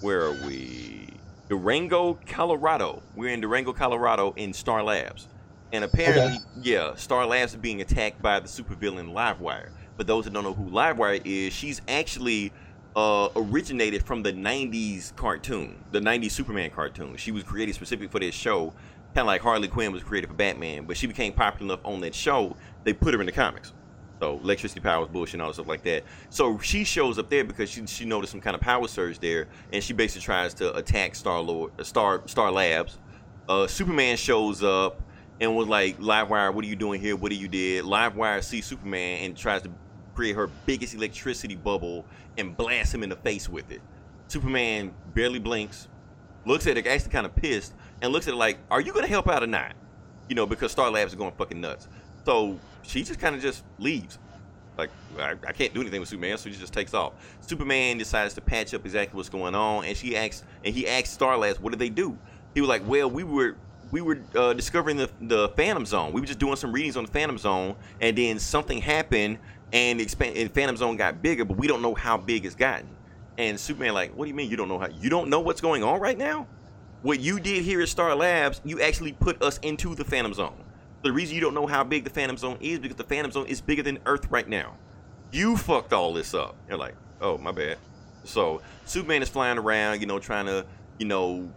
where are we? Durango, Colorado. We're in Durango, Colorado, in Star Labs, and apparently, yeah, Star Labs is being attacked by the supervillain Livewire. But those that don't know who Livewire is, she's actually uh, originated from the '90s cartoon, the '90s Superman cartoon. She was created specifically for this show, kind of like Harley Quinn was created for Batman. But she became popular enough on that show, they put her in the comics. So electricity powers, bullshit, and all that stuff like that. So she shows up there because she she noticed some kind of power surge there, and she basically tries to attack Star Lord, uh, Star Star Labs. Uh, Superman shows up and was like, "Livewire, what are you doing here? What do you did?" Livewire sees Superman and tries to create her biggest electricity bubble and blast him in the face with it. Superman barely blinks, looks at it, actually kind of pissed, and looks at it like, "Are you gonna help out or not?" You know, because Star Labs is going fucking nuts. So she just kind of just leaves. Like I, I can't do anything with Superman, so she just takes off. Superman decides to patch up exactly what's going on, and she asks, and he asks Star Labs, "What did they do?" He was like, "Well, we were." We were uh, discovering the, the Phantom Zone. We were just doing some readings on the Phantom Zone, and then something happened, and expand and Phantom Zone got bigger, but we don't know how big it's gotten. And Superman, like, what do you mean you don't know how? You don't know what's going on right now? What you did here at Star Labs, you actually put us into the Phantom Zone. The reason you don't know how big the Phantom Zone is because the Phantom Zone is bigger than Earth right now. You fucked all this up. You're like, oh my bad. So Superman is flying around, you know, trying to, you know,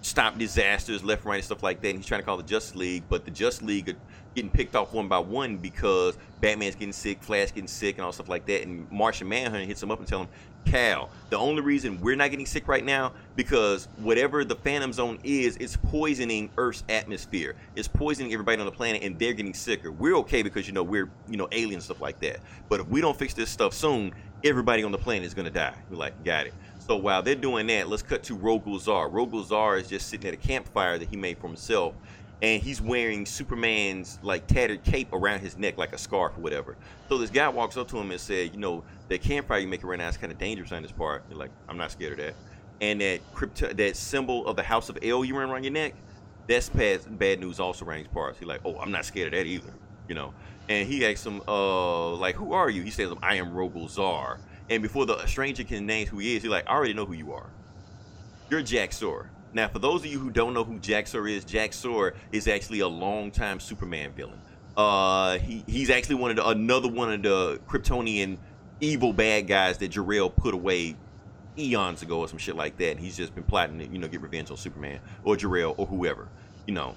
stop disasters left right and stuff like that. And he's trying to call the Justice League, but the Justice League getting picked off one by one because Batman's getting sick, Flash getting sick, and all stuff like that. And Martian Manhunter hits him up and tells him, Kal, the only reason we're not getting sick right now because whatever the Phantom Zone is, it's poisoning Earth's atmosphere. It's poisoning everybody on the planet, and they're getting sicker. We're okay because you know we're you know aliens stuff like that. But if we don't fix this stuff soon, everybody on the planet is gonna die. We're like, got it. So while they're doing that, let's cut to Rogol Zaar. Rogol Zaar is just sitting at a campfire that he made for himself, and he's wearing Superman's like tattered cape around his neck like a scarf or whatever. So this guy walks up to him and said, you know, that campfire you making right now is kind of dangerous on this part. You're like, I'm not scared of that. And that crypto, that symbol of the House of El you wearing around your neck, that's bad, bad news also around these parts. He's like, oh, I'm not scared of that either, you know. And he asks him, uh, like, who are you? He says, I am Rogol Zaar. And before the stranger can name who he is, he's like, I already know who you are. You're Jax-Ur. Now, for those of you who don't know who Jax-Ur is, Jax-Ur is actually a longtime Superman villain. Uh, he, he's actually one of the, another one of the Kryptonian evil bad guys that Jor-El put away eons ago or some shit like that. And he's just been plotting to, you know, get revenge on Superman or Jor-El or whoever, you know.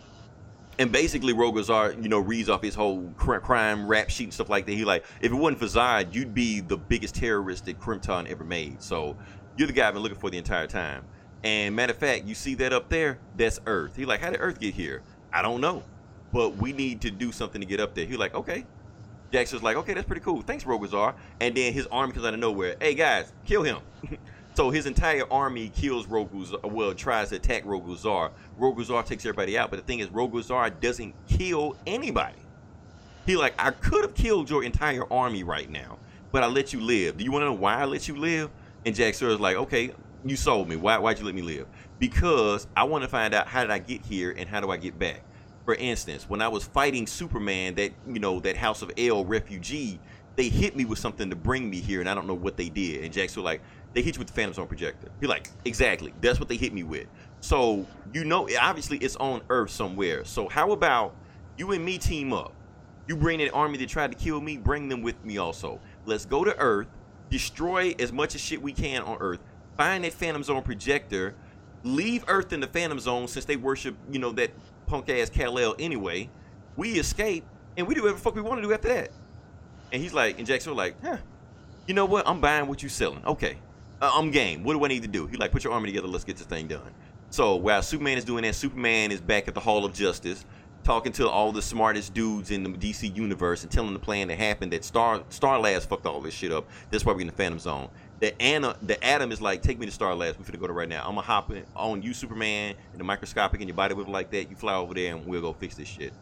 And basically, Rogol Zaar, you know, reads off his whole cr- crime rap sheet and stuff like that. He like, if it wasn't for Zod, you'd be the biggest terrorist that Krypton ever made. So you're the guy I've been looking for the entire time. And matter of fact, you see that up there? That's Earth. He like, how did Earth get here? I don't know, but we need to do something to get up there. He like, okay. Jackson's like, okay, that's pretty cool. Thanks, Rogol Zaar. And then his army comes out of nowhere. Hey guys, kill him. so his entire army kills Rogul uh, Zar, well, tries to attack Rogol Zaar. Rogol Zaar takes everybody out, but the thing is, Rogol Zaar doesn't kill anybody. He like, I could have killed your entire army right now, but I let you live. Do you want to know why I let you live? And Jack is like, okay, you sold me. Why, why'd you let me live? Because I want to find out how did I get here and how do I get back. For instance, when I was fighting Superman, that you know that House of El refugee, they hit me with something to bring me here, and I don't know what they did. And Jack's like, they hit you with the Phantom Zone projector. You're like, exactly. That's what they hit me with. So you know, obviously it's on Earth somewhere. So how about you and me team up? You bring an army that tried to kill me, bring them with me also. Let's go to Earth, destroy as much as shit we can on Earth, find that Phantom Zone projector, leave Earth in the Phantom Zone since they worship, you know, that punk ass Kal-El anyway. We escape and we do whatever fuck we want to do after that. And he's like, and Jackson was like, huh, you know what? I'm buying what you're selling. Okay, uh, I'm game. What do I need to do? He like, put your army together. Let's get this thing done. So while Superman is doing that, Superman is back at the Hall of Justice, talking to all the smartest dudes in the DC universe and telling the plan that happened that Star Star Labs fucked all this shit up. That's why we're in the Phantom Zone. The Anna, the Atom is like, take me to Star Labs. We finna go to right now. I'm gonna hop in, on you, Superman, and the microscopic and your body with like that. You fly over there and we'll go fix this shit.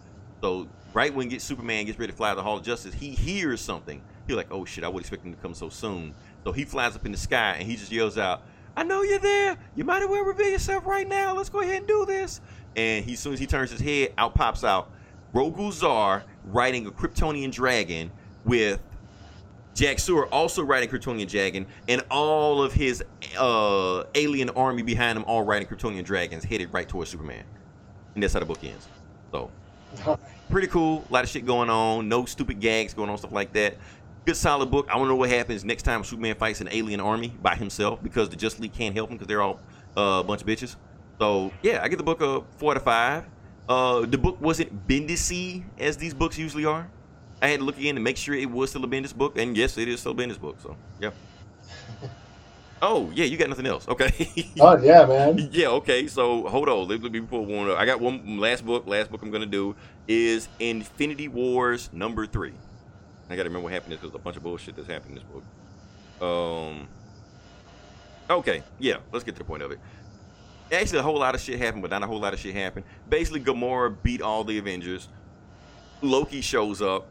So right when get Superman gets ready to fly to the Hall of Justice, he hears something. He's like, oh shit, I wasn't expecting him to come so soon. So he flies up in the sky and he just yells out, I know you're there. You might as well reveal yourself right now. Let's go ahead and do this. And he, as soon as he turns his head, out pops out Rogol Zaar riding a Kryptonian dragon with Jax-Ur also riding Kryptonian dragon, and all of his uh, alien army behind him all riding Kryptonian dragons, headed right towards Superman. And that's how the book ends. So, pretty cool. A lot of shit going on. No stupid gags going on, stuff like that. Good solid book. I want to know what happens next time Superman fights an alien army by himself because the Justice League can't help him because they're all uh, a bunch of bitches. So yeah, I get the book a four out of five. Uh, the book wasn't Bendisy as these books usually are. I had to look again to make sure it was still a Bendis book, and yes, it is still a Bendis book. So yeah. Oh yeah, you got nothing else? Okay. Oh yeah, man. yeah. Okay. So hold on. Let me before one. I got one last book. Last book I'm gonna do is Infinity Wars number three. I gotta remember what happened because a bunch of bullshit that's happened in this book. Um. Okay. Yeah. Let's get to the point of it. Actually, a whole lot of shit happened, but not a whole lot of shit happened. Basically, Gamora beat all the Avengers. Loki shows up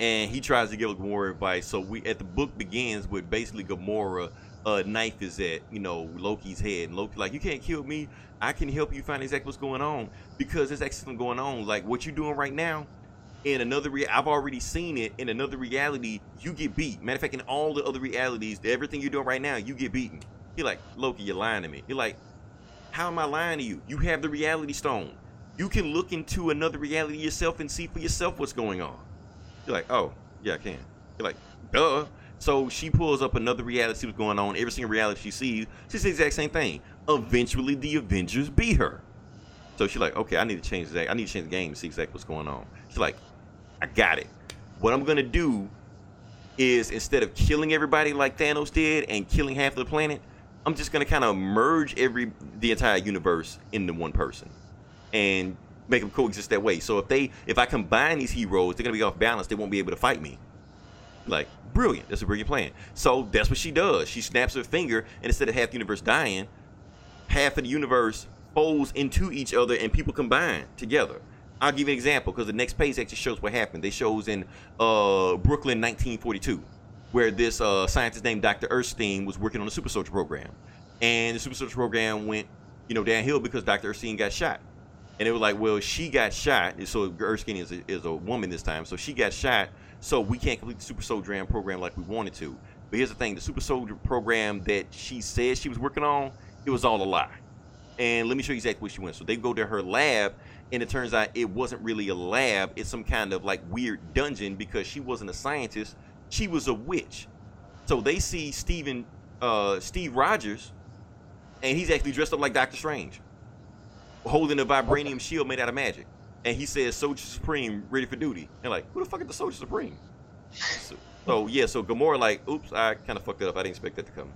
and he tries to give Gamora advice. So we at the book begins with basically Gamora uh, knife is at you know Loki's head, and Loki like you can't kill me. I can help you find exactly what's going on because there's actually something going on. Like what you're doing right now. In another, re- I've already seen it. In another reality, you get beat. Matter of fact, in all the other realities, everything you're doing right now, you get beaten. You're like Loki, you're lying to me. You're like, how am I lying to you? You have the reality stone. You can look into another reality yourself and see for yourself what's going on. You're like, oh, yeah, I can. You're like, duh. So she pulls up another reality, see what's going on. Every single reality she sees, she sees the exact same thing. Eventually, the Avengers beat her. So she's like, okay, I need to change that. I need to change the game to see exactly what's going on. She's like, I got it. What I'm gonna do is instead of killing everybody like Thanos did and killing half of the planet, I'm just gonna kind of merge every the entire universe into one person and make them coexist that way. So if they if I combine these heroes, they're gonna be off balance. They won't be able to fight me. Like brilliant. That's a brilliant plan. So that's what she does. She snaps her finger, and instead of half the universe dying, half of the universe folds into each other, and people combine together. I'll give you an example because the next page actually shows what happened. They shows in uh, Brooklyn, 1942, where this uh, scientist named Dr. Erskine was working on the super soldier program, and the super soldier program went, you know, downhill because Dr. Erskine got shot. And it was like, well, she got shot. So Erskine is a, is a woman this time, so she got shot. So we can't complete the super soldier program like we wanted to. But here's the thing: the super soldier program that she said she was working on, it was all a lie. And let me show you exactly where she went. So they go to her lab, and it turns out it wasn't really a lab. It's some kind of like weird dungeon because she wasn't a scientist. She was a witch. So they see Steven, uh, Steve Rogers, and he's actually dressed up like Doctor Strange, holding a vibranium shield made out of magic. And he says, "Soldier Supreme, ready for duty." And like, who the fuck is the Soldier Supreme? So, so yeah, so Gamora like, oops, I kind of fucked it up. I didn't expect that to come.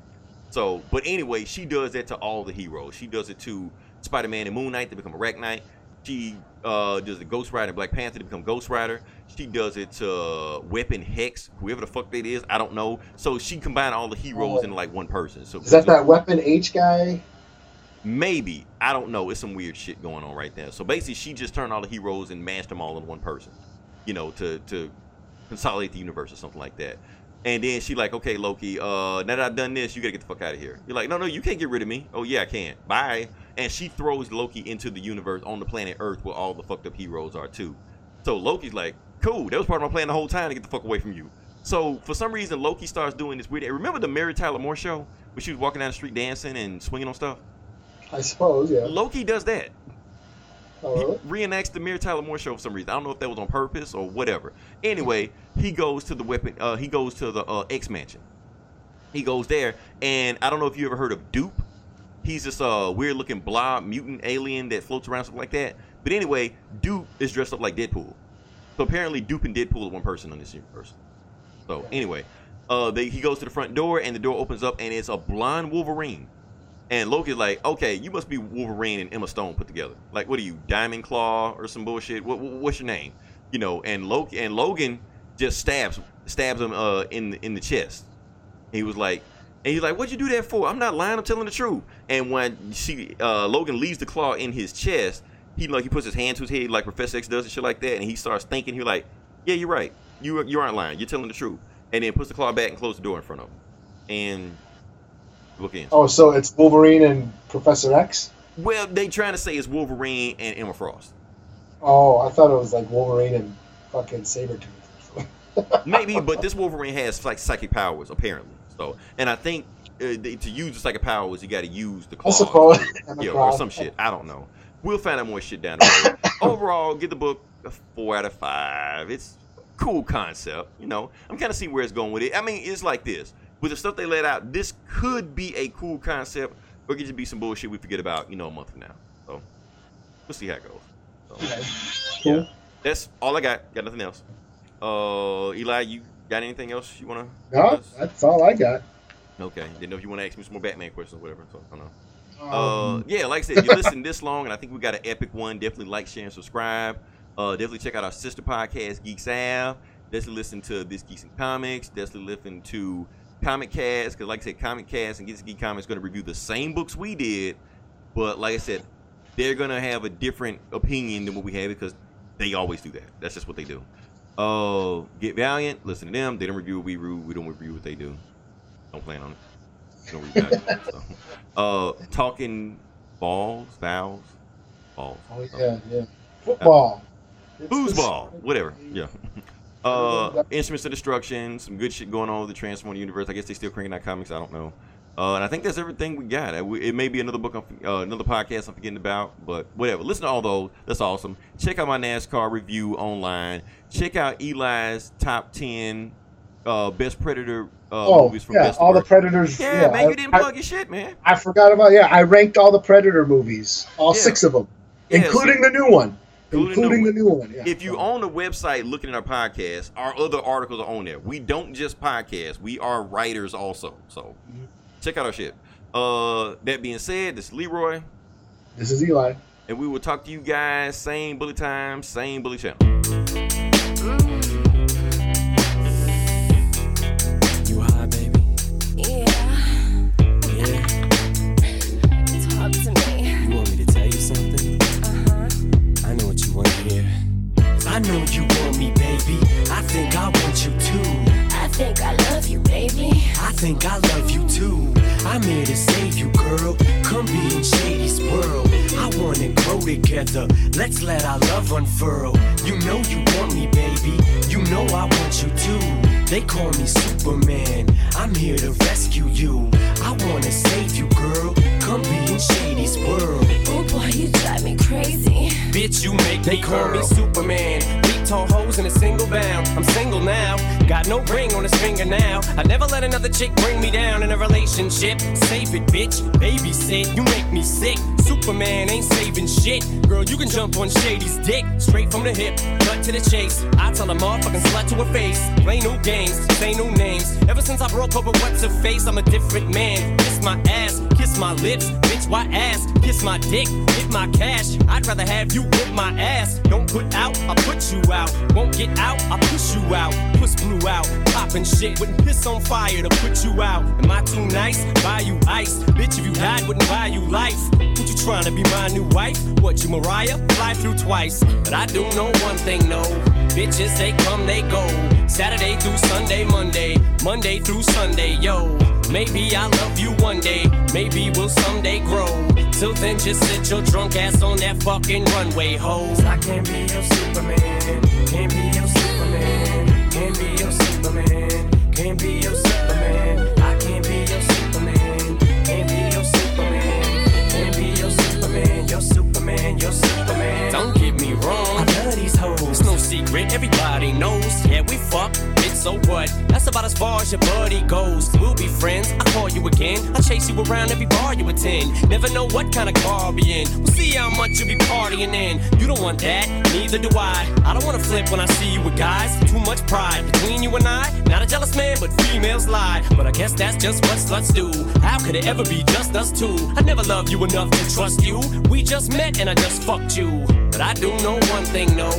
So, but anyway, she does that to all the heroes. She does it to Spider-Man and Moon Knight to become Arachknight. She uh, does the Ghost Rider and Black Panther to become Ghost Rider. She does it to uh, Weapon Hex, whoever the fuck that is, I don't know. So she combined all the heroes Oh. into like one person. So Is that that Weapon H guy? Maybe I don't know. It's some weird shit going on right there. So basically, she just turned all the heroes and mashed them all in one person, you know, to to consolidate the universe or something like that. And then she like, okay, Loki, uh, now that I've done this, you gotta get the fuck out of here. You're like, no, no, you can't get rid of me. Oh yeah, I can. Bye. And she throws Loki into the universe on the planet Earth where all the fucked up heroes are too. So Loki's like, cool, that was part of my plan the whole time to get the fuck away from you. So for some reason, Loki starts doing this weird. Remember the Mary Tyler Moore show where she was walking down the street dancing and swinging on stuff? I suppose, yeah. Loki does that. Oh, He reenacts the Mary Tyler Moore show for some reason. I don't know if that was on purpose or whatever. Anyway, he goes to the weapon. Uh, he goes to the uh, X Mansion. He goes there, and I don't know if you ever heard of Doop. He's this uh, weird-looking blob mutant alien that floats around something like that. But anyway, Doop is dressed up like Deadpool. So apparently, Doop and Deadpool are one person on this universe. So anyway, uh, they, he goes to the front door, and the door opens up, and it's a blonde Wolverine. And Loki's like, okay, you must be Wolverine and Emma Stone put together. Like, what are you, Diamond Claw or some bullshit? What, what- what's your name? You know, and Loki and Logan just stabs stabs him uh, in in the chest. He was like, and he's like, what'd you do that for? I'm not lying. I'm telling the truth. And when she uh, Logan leaves the claw in his chest, he like he puts his hand to his head like Professor X does and shit like that, and he starts thinking. He's like, yeah, you're right. You you aren't lying. You're telling the truth. And then puts the claw back and closes the door in front of him. And the book ends. Oh, so it's Wolverine and Professor X? Well, they trying to say it's Wolverine and Emma Frost. Oh, I thought it was like Wolverine and fucking Sabretooth. Maybe, but this Wolverine has like psychic powers apparently. So, and I think uh, they, to use the psychic powers, you got to use the claws. suppose. Yeah, or some shit. I don't know. We'll find out more shit down the road. Overall, give the book a four out of five. It's cool concept. You know, I'm kind of seeing where it's going with it. I mean, it's like this with the stuff they let out. This could be a cool concept, or it could just be some bullshit we forget about. You know, a month from now. So we'll see how it goes. So, Okay. yeah, Cool. that's all I got. Got nothing else. Uh, Eli, you got anything else you want to? No, that's all I got. Okay. Didn't know if you want to ask me some more Batman questions or whatever. So I don't know. Um, Uh, yeah, like I said, you listened this long, and I think we got an epic one. Definitely like, share, and subscribe. Uh, definitely check out our sister podcast, Geeks Av. Definitely listen to This Geeks and Comics. Definitely listen to Comic Cast, because like I said, Comic Cast and and Geek Comics going to review the same books we did, but like I said, they're going to have a different opinion than what we have because they always do that. That's just what they do. Uh, Get Valiant, listen to them. They don't review what we review. We don't review what they do. Don't plan on it. Don't read that. so. Uh, talking balls, vowels, balls. oh, yeah, yeah. Football. It's Who's the- ball? Whatever. Yeah. Uh, instruments of destruction. Some good shit going on with the Transformer universe. I guess they still cranking out comics. I don't know. Uh, and I think that's everything we got. Uh, It may be another book, uh, another podcast I'm forgetting about, but whatever. Listen to all those. That's awesome. Check out my NASCAR review online. Check out Eli's top ten uh, best Predator uh, Oh, movies from yeah, best all the. Predators. Yeah, man, I- you didn't I, plug your shit, man. I forgot about yeah. I ranked all the Predator movies, all Yeah. six of them, Yeah, including the new one, Including including, the the new one. Yeah. If you own a website looking at our podcast, our other articles are on there. We don't just podcast; we are writers also. So Mm-hmm. check out our shit. Uh, that being said, this is Leroy, this is Eli. and we will talk to you guys same bully time, same bully channel. Think I love you too. I'm here to save you, girl. Come be in Shady's world. I wanna grow together. Let's let our love unfurl. You know you want me, baby. You know I want you too. They call me Superman. I'm here to rescue you. I wanna save you, girl. Come be in Shady's world. Oh boy, you drive me crazy. Bitch, you make they call me Superman. Tall hoes in a single bound. I'm single now. Got no ring on his finger now. I never let another chick bring me down in a relationship. Save it, bitch. Babysit. You make me sick. Superman ain't saving shit. Girl, you can jump on Shady's dick. Straight from the hip. Cut to the chase. I tell a motherfucking slut to her face. Play new games. Say new names. Ever since I broke up with what's her face, I'm a different man. Kiss my ass. Kiss my lips. Why ass? Kiss my dick. Hit my cash. I'd rather have you whip my ass. Don't put out, I'll put you out. Won't get out, I'll push you out. Puss blew out. Poppin' shit. Wouldn't piss on fire to put you out. Am I too nice? Buy you ice. Bitch, if you died, wouldn't buy you life. What you trying to be my new wife? What, you Mariah? Fly through twice. But I do know one thing, no. Bitches, they come, they go. Saturday through Sunday, Monday. Monday through Sunday, yo. Maybe I'll love you one day. Maybe we'll someday grow. Till then, just sit your drunk ass on that fucking runway, ho. I can't be your Superman. Can't be your Superman. Can't be your Superman. Can't be your Superman. I can't be your Superman. Can't be your Superman. Can't be your Superman. Your Superman. Your Superman. Don't get me wrong. I love these hoes. It's no secret. Everybody knows. Yeah, we fuck. So what? That's about as far as your buddy goes. We'll be friends. I call you again. I chase you around every bar you attend. Never know what kind of car I'll be in. We'll see how much you'll be partying in. You don't want that. Neither do I. I don't wanna flip when I see you with guys. Too much pride between you and I. Not a jealous man, but females lie. But I guess that's just what sluts do. How could it ever be just us two? I never loved you enough to trust you. We just met and I just fucked you. But I do know one thing, no.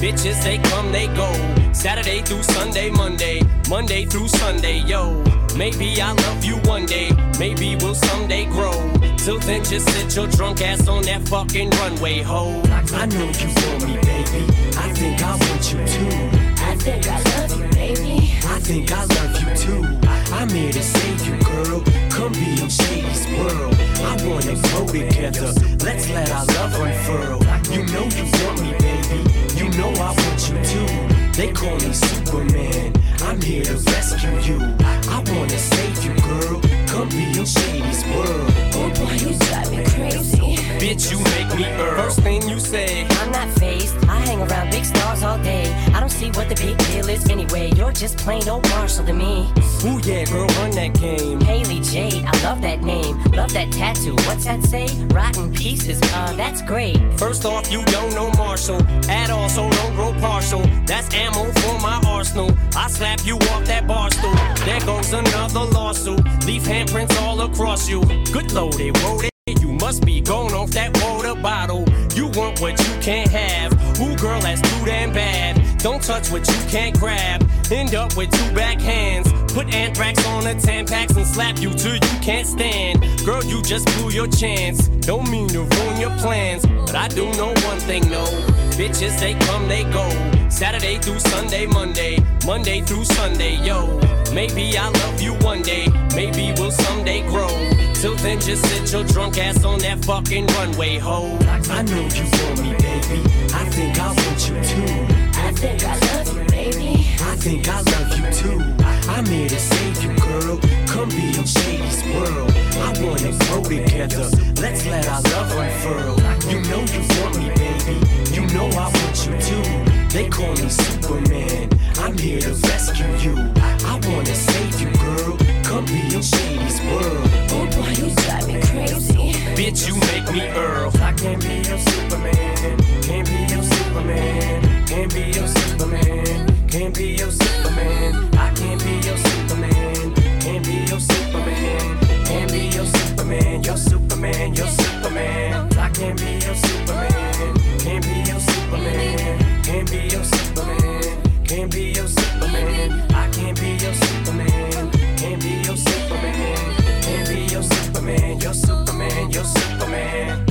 Bitches, they come, they go. Saturday through Sunday, Monday. Monday through Sunday, yo. Maybe I'll love you one day. Maybe we'll someday grow. Till then, just sit your drunk ass on that fucking runway, ho. I know you want me, baby. I think I want you too. I think I love you, baby. I think I love you too. I'm here to save you, girl. Come be in Shady's world. I wanna grow together. Let's let our love unfurl. You know you want me, baby. You know I want you too. They call me Superman. I'm here to rescue you. I wanna save you, girl. Come be in Shady's world. Oh boy, you drive me crazy. Bitch, you make me earn. First thing you say. I'm not phased. I hang around big stars all day. I don't see what the big deal is anyway. You're just plain old Marshall to me. Ooh yeah, girl, run that game. Hailie Jade, I love that name. Love that tattoo. What's that say? Rotten pieces. Uh, that's great. First off, you don't know Marshall at all, so don't grow partial. That's ammo for my arsenal. I slap you off that bar stool. There goes another lawsuit. Leave handprints all across you. Good lord, they wrote it. You must be going off that water bottle. You want what you can't have. Ooh, girl, that's too damn bad. Don't touch what you can't grab. End up with two backhands. Put anthrax on the Tampax and slap you till you can't stand. Girl, you just blew your chance. Don't mean to ruin your plans, but I do know one thing, no. Bitches, they come, they go. Saturday through Sunday, Monday. Monday through Sunday, yo. Maybe I'll love you one day. Maybe we'll someday grow. Till then, just sit your drunk ass on that fucking runway, ho. I know you want me, baby. I think I want you too. I think I love you, baby. I think I love you too. I'm here to save you, girl. Come be in Shady's world. I wanna grow together. Let's let our love unfurl. You know you want me, baby. You know I want you too. They call me Superman. I'm here to rescue you. I wanna save you, girl. Come be in Shady's world. Oh why you drive me crazy. Bitch, you make me Earl. I can't be your Superman. Can't be your Superman. Can't be your Superman. Can't be your Superman and be your Superman. And be your Superman, your Superman, your Superman. I can be your Superman. Can't be your Superman. Can't be your Superman. Can't be your Superman. I can't be your Superman. Can't be your Superman. Can't be your Superman, your Superman, your Superman.